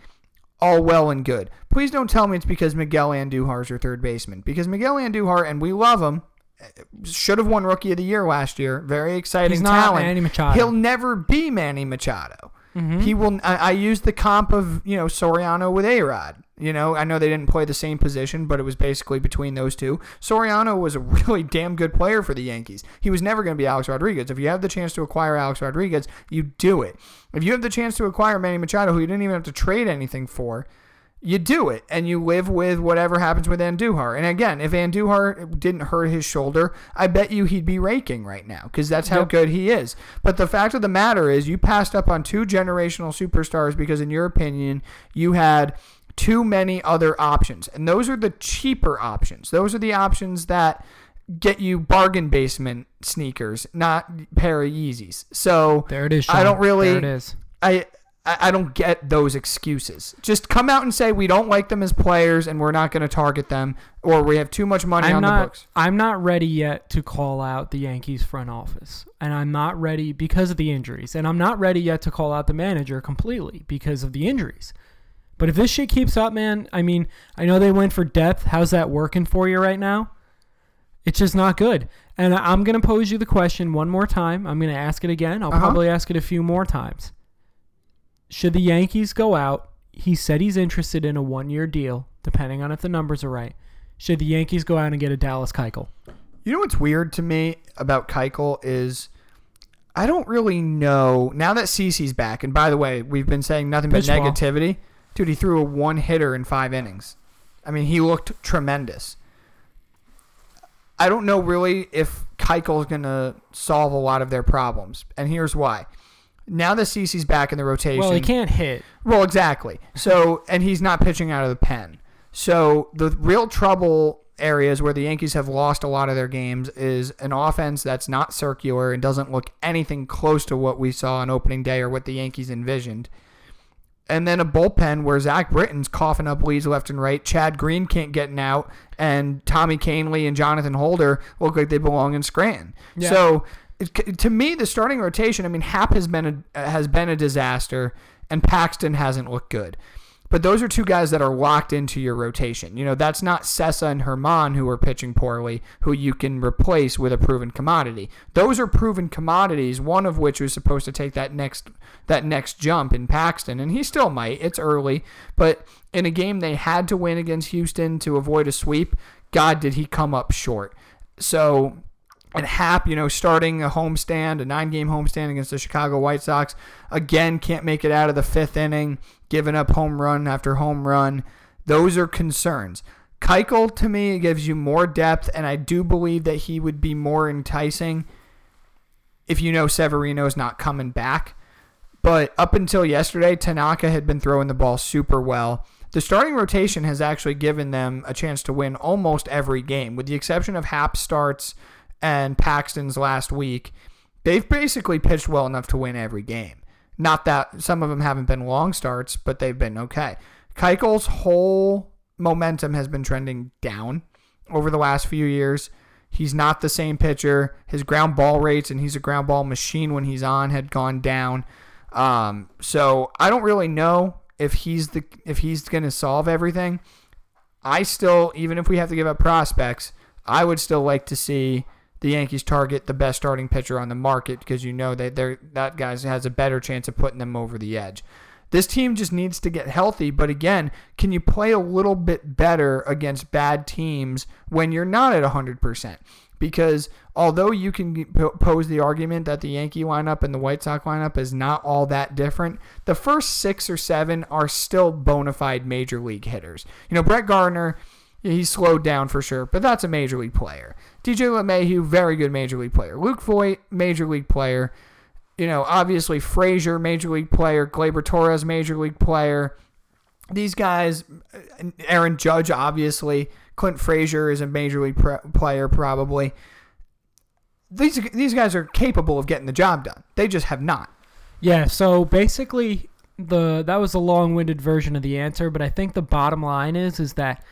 all well and good. Please don't tell me it's because Miguel Andujar is your third baseman. Because Miguel Andujar, and we love him, should have won Rookie of the Year last year. Very exciting He's not talent. Manny Machado. He'll never be Manny Machado. Mhm. He will. I, I used the comp of you know Soriano with A Rod. You know, I know they didn't play the same position, but it was basically between those two. Soriano was a really damn good player for the Yankees. He was never going to be Alex Rodriguez. If you have the chance to acquire Alex Rodriguez, you do it. If you have the chance to acquire Manny Machado, who you didn't even have to trade anything for, you do it and you live with whatever happens with Andujar. And again, if Andujar didn't hurt his shoulder, I bet you he'd be raking right now because that's how Yep. good he is. But the fact of the matter is, you passed up on two generational superstars because, in your opinion, you had too many other options. And those are the cheaper options. Those are the options that get you bargain basement sneakers, not pair of Yeezys. So There it is. I don't really- There it is. I I I don't get those excuses. Just come out and say we don't like them as players and we're not going to target them, or we have too much money I'm on not. the books. I'm not ready yet to call out the Yankees front office, and I'm not ready because of the injuries, and I'm not ready yet to call out the manager completely because of the injuries. But if this shit keeps up, man, I mean, I know they went for depth. How's that working for you right now? It's just not good. And I'm gonna pose you the question one more time. I'm gonna ask it again. I'll Uh-huh. probably ask it a few more times. Should the Yankees go out? He said he's interested in a one-year deal, depending on if the numbers are right. Should the Yankees go out and get a Dallas Keuchel? You know what's weird to me about Keuchel is I don't really know now that CC's back. And by the way, we've been saying nothing but negativity. Dude, he threw a one hitter in five innings. I mean, he looked tremendous. I don't know really if Keuchel's going to solve a lot of their problems. And here's why. Now that CC's back in the rotation. Well, he can't hit. Well, exactly. So, and he's not pitching out of the pen. So, the real trouble areas where the Yankees have lost a lot of their games is an offense that's not circular and doesn't look anything close to what we saw on opening day or what the Yankees envisioned. And then a bullpen where Zach Britton's coughing up leads left and right. Chad Green can't get an out, and Tommy Kahnle and Jonathan Holder look like they belong in Scranton. Yeah. So, to me, the starting rotation. I mean, Happ has been a has been a disaster, and Paxton hasn't looked good. But those are two guys that are locked into your rotation. You know, that's not Cessa and Herman who are pitching poorly, who you can replace with a proven commodity. Those are proven commodities, one of which was supposed to take that next that next jump in Paxton, and he still might. It's early, but in a game they had to win against Houston to avoid a sweep, God did he come up short. So and Happ, you know, starting a homestand, a nine game homestand against the Chicago White Sox, again can't make it out of the fifth inning, giving up home run after home run. Those are concerns. Keuchel, to me, gives you more depth, and I do believe that he would be more enticing if you know Severino's not coming back. But up until yesterday, Tanaka had been throwing the ball super well. The starting rotation has actually given them a chance to win almost every game, with the exception of Happ starts and Paxton's last week. They've basically pitched well enough to win every game. Not that some of them haven't been long starts, but they've been okay. Keuchel's whole momentum has been trending down over the last few years. He's not the same pitcher. His ground ball rates, and he's a ground ball machine when he's on, had gone down. Um, so I don't really know if he's the if he's going to solve everything. I still, even if we have to give up prospects, I would still like to see the Yankees target the best starting pitcher on the market because you know that they're, that guy has a better chance of putting them over the edge. This team just needs to get healthy, but again, can you play a little bit better against bad teams when you're not at 100%? Because although you can pose the argument that the Yankee lineup and the White Sox lineup is not all that different, the first six or seven are still bona fide major league hitters. You know, Brett Gardner, he's slowed down for sure, but that's a major league player. DJ LeMahieu, very good major league player. Luke Voit, major league player. You know, obviously Frazier, major league player. Gleyber Torres, major league player. These guys, uh, Aaron Judge, obviously. Clint Frazier is a major league player, probably. These these guys are capable of getting the job done. They just have not. Yeah, so basically the that was a long-winded version of the answer, but I think the bottom line is is that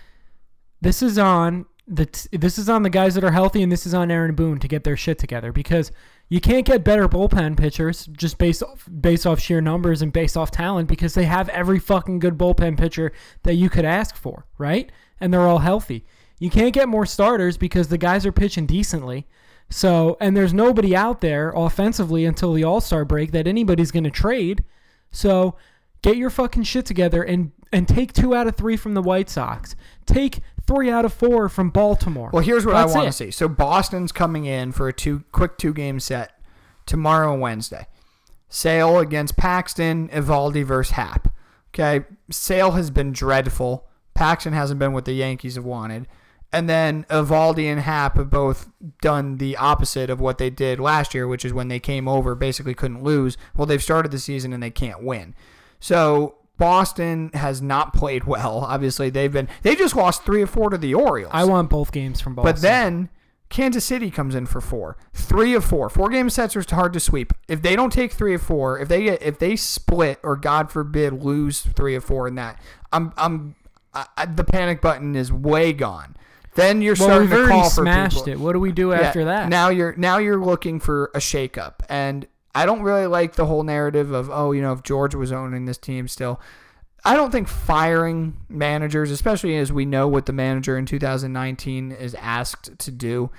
this is on t- this is on the guys that are healthy and this is on Aaron Boone to get their shit together because you can't get better bullpen pitchers just based off based off sheer numbers and based off talent because they have every fucking good bullpen pitcher that you could ask for, right? And they're all healthy. You can't get more starters because the guys are pitching decently. So, and there's nobody out there offensively until the All Star break that anybody's going to trade. So, get your fucking shit together and and take two out of three from the White Sox. Take three out of four from Baltimore. Well, here's what That's I want to see. So Boston's coming in for a two quick two game set tomorrow and Wednesday. Sale against Paxton, Eovaldi versus Happ. Okay, Sale has been dreadful. Paxton hasn't been what the Yankees have wanted. And then Eovaldi and Happ have both done the opposite of what they did last year, which is when they came over, basically couldn't lose. Well, they've started the season and they can't win. So Boston has not played well. Obviously, they've been they just lost three or four to the Orioles. I want both games from Boston. But then Kansas City comes in for four, three of four. Four game sets are hard to sweep. If they don't take three of four, if they get if they split or God forbid lose three of four in that, I'm I'm I, the panic button is way gone. Then you're well, starting we've to already call for smashed people. it. What do we do Yeah, after that? Now you're now you're looking for a shakeup, and I don't really like the whole narrative of oh you know if George was owning this team still. I don't think firing managers, especially as we know what the manager in 2019 is asked to do.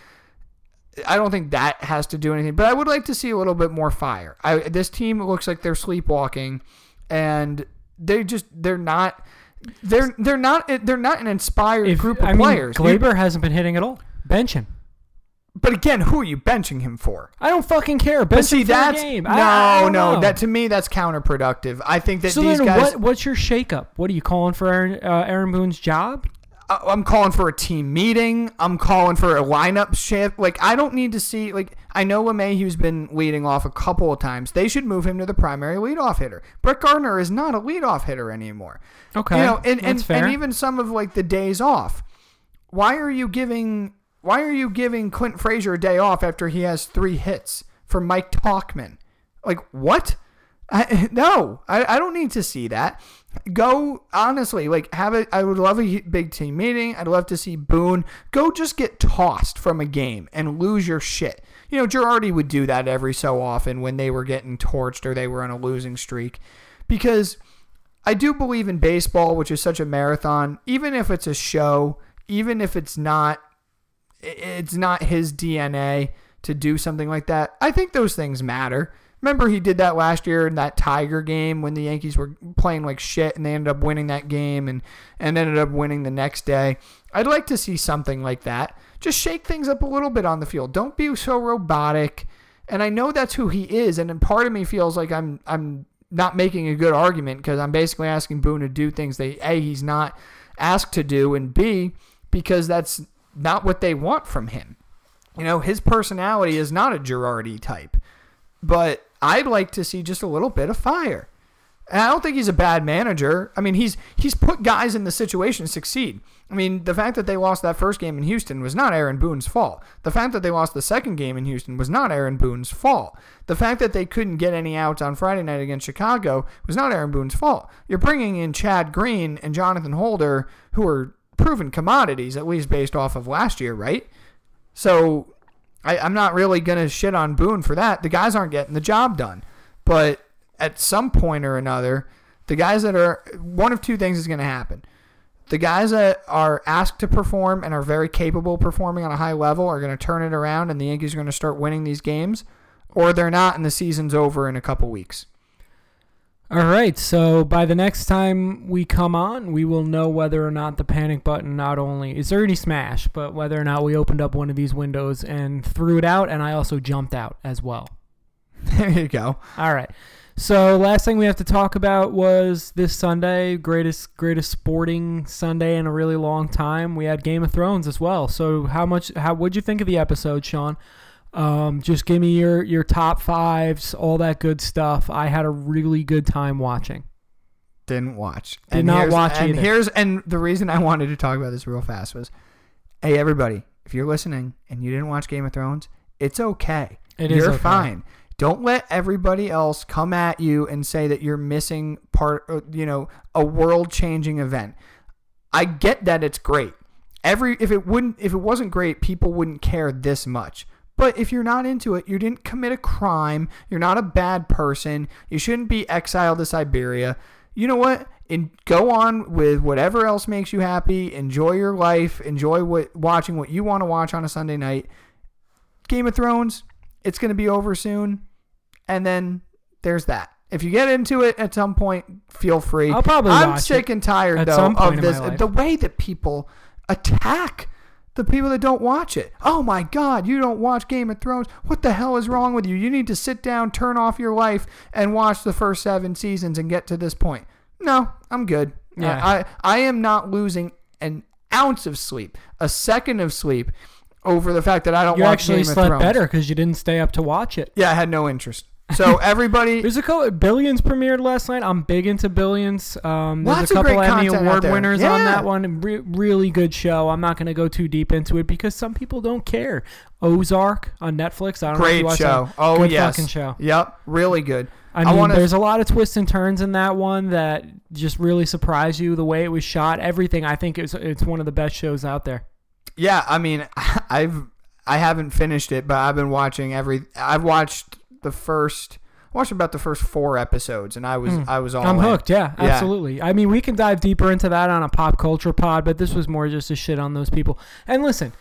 I don't think that has to do anything, but I would like to see a little bit more fire. I, this team looks like they're sleepwalking, and they just they're not they're they're not they're not an inspired if, group of I mean, players. Gleyber hasn't been hitting at all. Bench him. But again, who are you benching him for? I don't fucking care. But Bench see, him for that's game. no, I- I no. know. That to me, that's counterproductive. I think that so these then, guys. what? What's your shakeup? What are you calling for Aaron, uh, Aaron Boone's job? I- I'm calling for a team meeting. I'm calling for a lineup shift. Like I don't need to see. Like I know LeMahieu's been leading off a couple of times. They should move him to the primary leadoff hitter. Brett Gardner is not a leadoff hitter anymore. Okay, You know, and, that's and, fair. and even some of like the days off. Why are you giving why are you giving Clint Frazier a day off after he has three hits for Mike Tauchman? Like what? I, no, I, I don't need to see that. Go honestly, like have it. I would love a big team meeting. I'd love to see Boone go just get tossed from a game and lose your shit. You know, Girardi would do that every so often when they were getting torched or they were on a losing streak, because I do believe in baseball, which is such a marathon. Even if it's a show, even if it's not, it's not his DNA to do something like that. I think those things matter. Remember, he did that last year in that Tiger game when the Yankees were playing like shit and they ended up winning that game and, and ended up winning the next day. I'd like to see something like that. Just shake things up a little bit on the field. Don't be so robotic. And I know that's who he is. And part of me feels like I'm I'm not making a good argument because I'm basically asking Boone to do things that A, he's not asked to do, and B, because that's not what they want from him. You know, his personality is not a Girardi type, but I'd like to see just a little bit of fire. And I don't think he's a bad manager. I mean, he's he's put guys in the situation to succeed. I mean, the fact that they lost that first game in Houston was not Aaron Boone's fault. The fact that they lost the second game in Houston was not Aaron Boone's fault. The fact that they couldn't get any outs on Friday night against Chicago was not Aaron Boone's fault. You're bringing in Chad Green and Jonathan Holder, who are proven commodities, at least based off of last year, right? So I, I'm not really going to shit on Boone for that. The guys aren't getting the job done. But at some point or another, the guys that are one of two things is going to happen. The guys that are asked to perform and are very capable of performing on a high level are going to turn it around and the Yankees are going to start winning these games, or they're not and the season's over in a couple weeks. All right, so by the next time we come on, we will know whether or not the panic button not only is already smashed, but whether or not we opened up one of these windows and threw it out, and I also jumped out as well. There you go. All right. So last thing we have to talk about was this Sunday, greatest greatest sporting Sunday in a really long time. We had Game of Thrones as well. So how much how what'd you think of the episode, Sean? Um, just give me your your top fives, all that good stuff. I had a really good time watching. Didn't watch. Did And not watch And either. here's and the reason I wanted to talk about this real fast was, hey everybody, if you're listening and you didn't watch Game of Thrones, it's okay. It is you're okay. fine. Don't let everybody else come at you and say that you're missing part, uh, you know, a world-changing event. I get that it's great. Every if it wouldn't if it wasn't great, people wouldn't care this much. But if you're not into it, you didn't commit a crime. You're not a bad person. You shouldn't be exiled to Siberia. you know what? And go on with whatever else makes you happy. Enjoy your life. Enjoy what watching what you want to watch on a Sunday night. Game of Thrones, it's going to be over soon, and then there's that. If you get into it at some point, feel free. I'll probably I'm watch sick it and tired though of this. The way that people attack the people that don't watch it. Oh my God, you don't watch Game of Thrones. What the hell is wrong with you? You need to sit down, turn off your life, and watch the first seven seasons and get to this point. No, I'm good. Yeah. I, I am not losing an ounce of sleep, a second of sleep over the fact that I don't You watch actually Game of slept better because you didn't stay up to watch it. Yeah, I had no interest. So everybody, There's a couple Billions premiered last night. I'm big into Billions. Um, there's Lots a of couple great Emmy content out Award there. winners on Yeah. that one. Re- really good show. I'm not going to go too deep into it because some people don't care. Ozark on Netflix. I don't know if you great watched show. that. Oh good yes, fucking show. Yep, really good. I I mean, wanna- there's a lot of twists and turns in that one that just really surprise you. The way it was shot, everything. I think it's it's one of the best shows out there. Yeah, I mean, I've I haven't finished it, but I've been watching every. I've watched the first. I watched about the first four episodes, and I was hmm. I was all. I'm in. hooked. Yeah, Yeah. absolutely. I mean, we can dive deeper into that on a pop culture pod, but this was more just a shit on those people. And listen,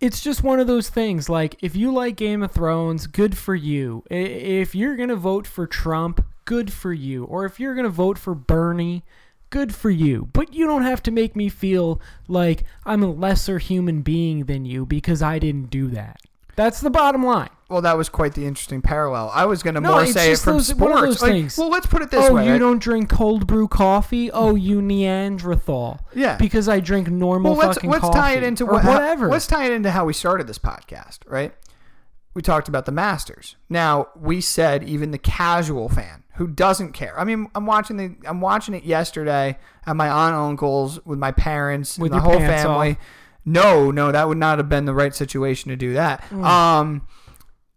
it's just one of those things. Like, if you like Game of Thrones, good for you. If you're gonna vote for Trump, good for you. Or if you're gonna vote for Bernie. Good for you. But you don't have to make me feel like I'm a lesser human being than you because I didn't do that. That's the bottom line. Well, that was quite the interesting parallel. I was going to No, more say it from those- sports. one of those Like, well, let's put it this oh, way. you right? don't drink cold brew coffee? Oh, you Neanderthal. Yeah. Because I drink normal well, let's fucking let's coffee. tie it into or what, how- whatever. let's tie it into how we started this podcast, right? We talked about the Masters. Now we said even the casual fan who doesn't care. I mean, I'm watching the I'm watching it yesterday at my aunt and uncle's with my parents With and the whole family. off. No, no, that would not have been the right situation to do that. Mm. Um,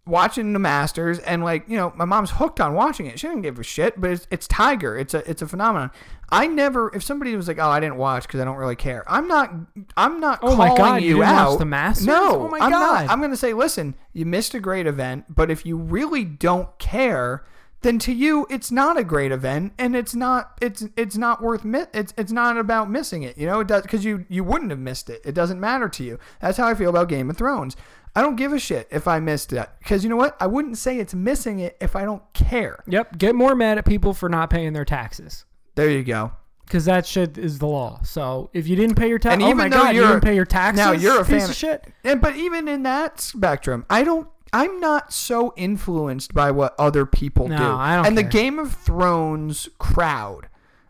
watching the Masters and like you know my mom's hooked on watching it. She didn't give a shit, but it's, it's Tiger. It's a it's a phenomenon. I never if somebody was like, oh, I didn't watch because I don't really care. I'm not I'm not Oh my calling God, you you out. the Masters? No, Oh my I'm God. not. I'm gonna say, listen, you missed a great event, but if you really don't care. Then to you, it's not a great event, and it's not it's it's not worth mi- it's it's not about missing it. You know, it does because you you wouldn't have missed it. It doesn't matter to you. That's how I feel about Game of Thrones. I don't give a shit if I missed it because you know what? I wouldn't say it's missing it if I don't care. Yep. Get more mad at people for not paying their taxes. There you go. Because that shit is the law. So if you didn't pay your taxes, And oh even my though god, you didn't pay your taxes. now you're a piece fan- of shit. And but even in that spectrum, I don't. I'm not so influenced by what other people No, do. I don't and the. Game of Thrones crowd,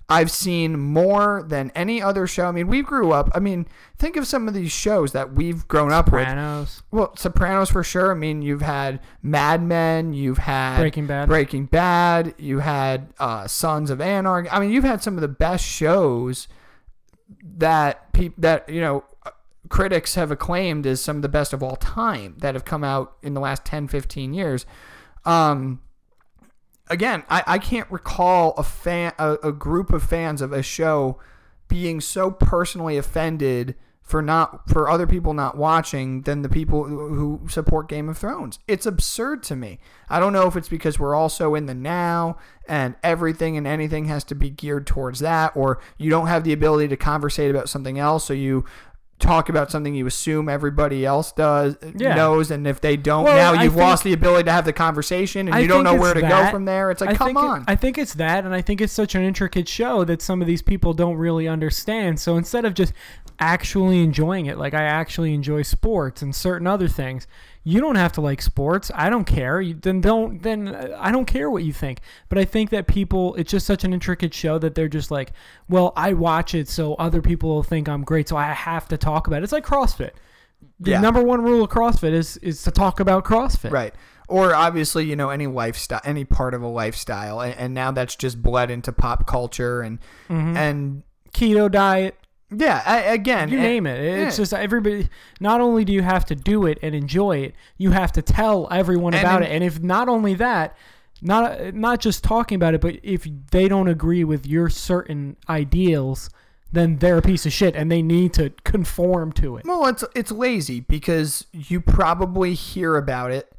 I've seen more than any other show. I mean, we grew up. I mean, think of some of these shows that we've grown up with. Sopranos. Well, Sopranos for sure. I mean, you've had Mad Men, you've had Breaking Bad. Breaking Bad, you had uh, Sons of Anarchy. I mean, you've had some of the best shows that peop- that you know critics have acclaimed as some of the best of all time that have come out in the last 10, 15 years. Um, again, I, I can't recall a fan a, a group of fans of a show being so personally offended for not for other people not watching than the people who support Game of Thrones. It's absurd to me. I don't know if it's because we're also in the now and everything and anything has to be geared towards that or you don't have the ability to conversate about something else so you talk about something you assume everybody else does Yeah. knows and if they don't Well, now you've think- lost the ability to have the conversation and I you don't know where to go from there it's like I come think it- on I think it's that, and I think it's such an intricate show that some of these people don't really understand. So instead of just actually enjoying it, like I actually enjoy sports and certain other things, you don't have to like sports. I don't care. You, then don't. Then uh, I don't care what you think. But I think that people, it's just such an intricate show that they're just like, well, I watch it so other people will think I'm great, so I have to talk about it. It's like CrossFit. The Yeah. number one rule of CrossFit is is to talk about CrossFit. Right. Or obviously, you know, any lifestyle, any part of a lifestyle, and, and now that's just bled into pop culture and Mm-hmm. and Keto diet. Yeah, I, again, You and- name it. It's yeah. just everybody. Not only do you have to do it and enjoy it, you have to tell everyone And about in- it. And if not only that, not not just talking about it, but if they don't agree with your certain ideals, then they're a piece of shit, and they need to conform to it. Well, it's it's lazy because you probably hear about it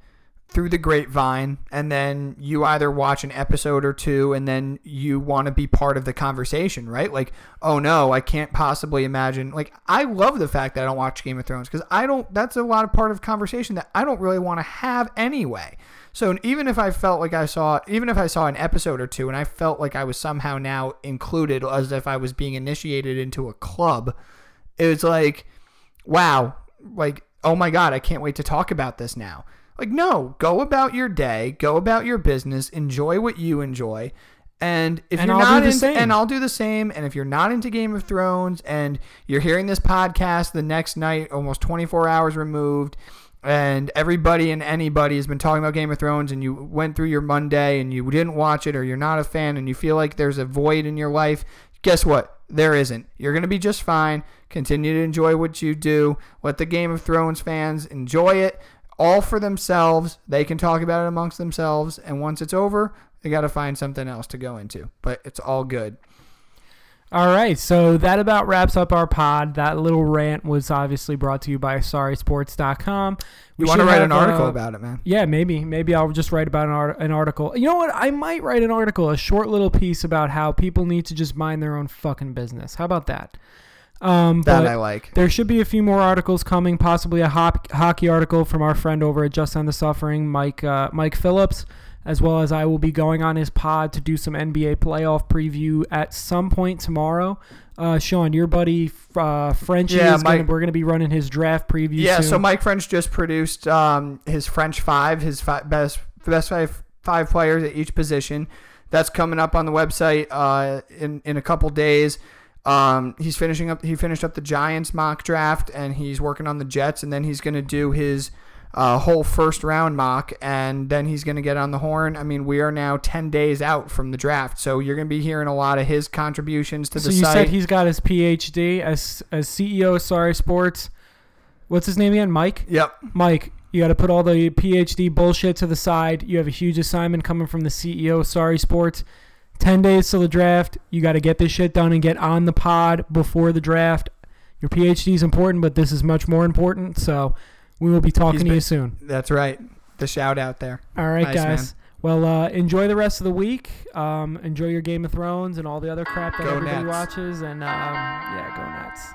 through the grapevine and then you either watch an episode or two and then you want to be part of the conversation, right? Like, oh no, I can't possibly imagine. Like, I love the fact that I don't watch Game of Thrones because I don't, that's a lot of part of conversation that I don't really want to have anyway. So even if I felt like I saw, even if I saw an episode or two and I felt like I was somehow now included as if I was being initiated into a club, it was like, wow, like, oh my God, I can't wait to talk about this now. Like, no, go about your day, go about your business, enjoy what you enjoy. And if And you're I'll not the into, same. and I'll do the same. And if you're not into Game of Thrones and you're hearing this podcast the next night, almost 24 hours removed, and everybody and anybody has been talking about Game of Thrones, and you went through your Monday and you didn't watch it, or you're not a fan, and you feel like there's a void in your life, guess what? There isn't. You're going to be just fine. Continue to enjoy what you do. Let the Game of Thrones fans enjoy it all for themselves. They can talk about it amongst themselves. And once it's over, they got to find something else to go into. But it's all good. All right, so that about wraps up our pod. That little rant was obviously brought to you by SorrySports.com. You We want to write an article uh, about it, man? Yeah, maybe. Maybe I'll just write about an, art- an article. You know what? I might write an article, a short little piece about how people need to just mind their own fucking business. How about that? Um, That I like. there should be a few more articles coming, possibly a hop- hockey article from our friend over at Just on the Suffering, Mike uh, Mike Phillips, as well as I will be going on his pod to do some NBA playoff preview at some point tomorrow. Uh, Sean, your buddy uh, Frenchie Yeah, is gonna, we're going to be running his draft preview. Yeah, soon. so Mike French just produced um, his French five, his five, best best five five players at each position. That's coming up on the website uh, in in a couple days. Um, he's finishing up. He finished up the Giants mock draft, and he's working on the Jets, and then he's going to do his uh, whole first round mock, and then he's going to get on the horn. I mean, we are now ten days out from the draft, so you're going to be hearing a lot of his contributions to So the you site. said he's got his PhD as as CEO of Sorry Sports. What's his name again? Mike. yep. Mike, you got to put all the PhD bullshit to the side. You have a huge assignment coming from the CEO of Sorry Sports. 10 days till the draft. You got to get this shit done and get on the pod before the draft. Your PhD is important, but this is much more important. So we will be talking He's to you soon. That's right. The shout out there. All right, Nice, guys. Well, uh, enjoy the rest of the week. Um, enjoy your Game of Thrones and all the other crap that Go everybody Nets. watches. And um, yeah, go Nets.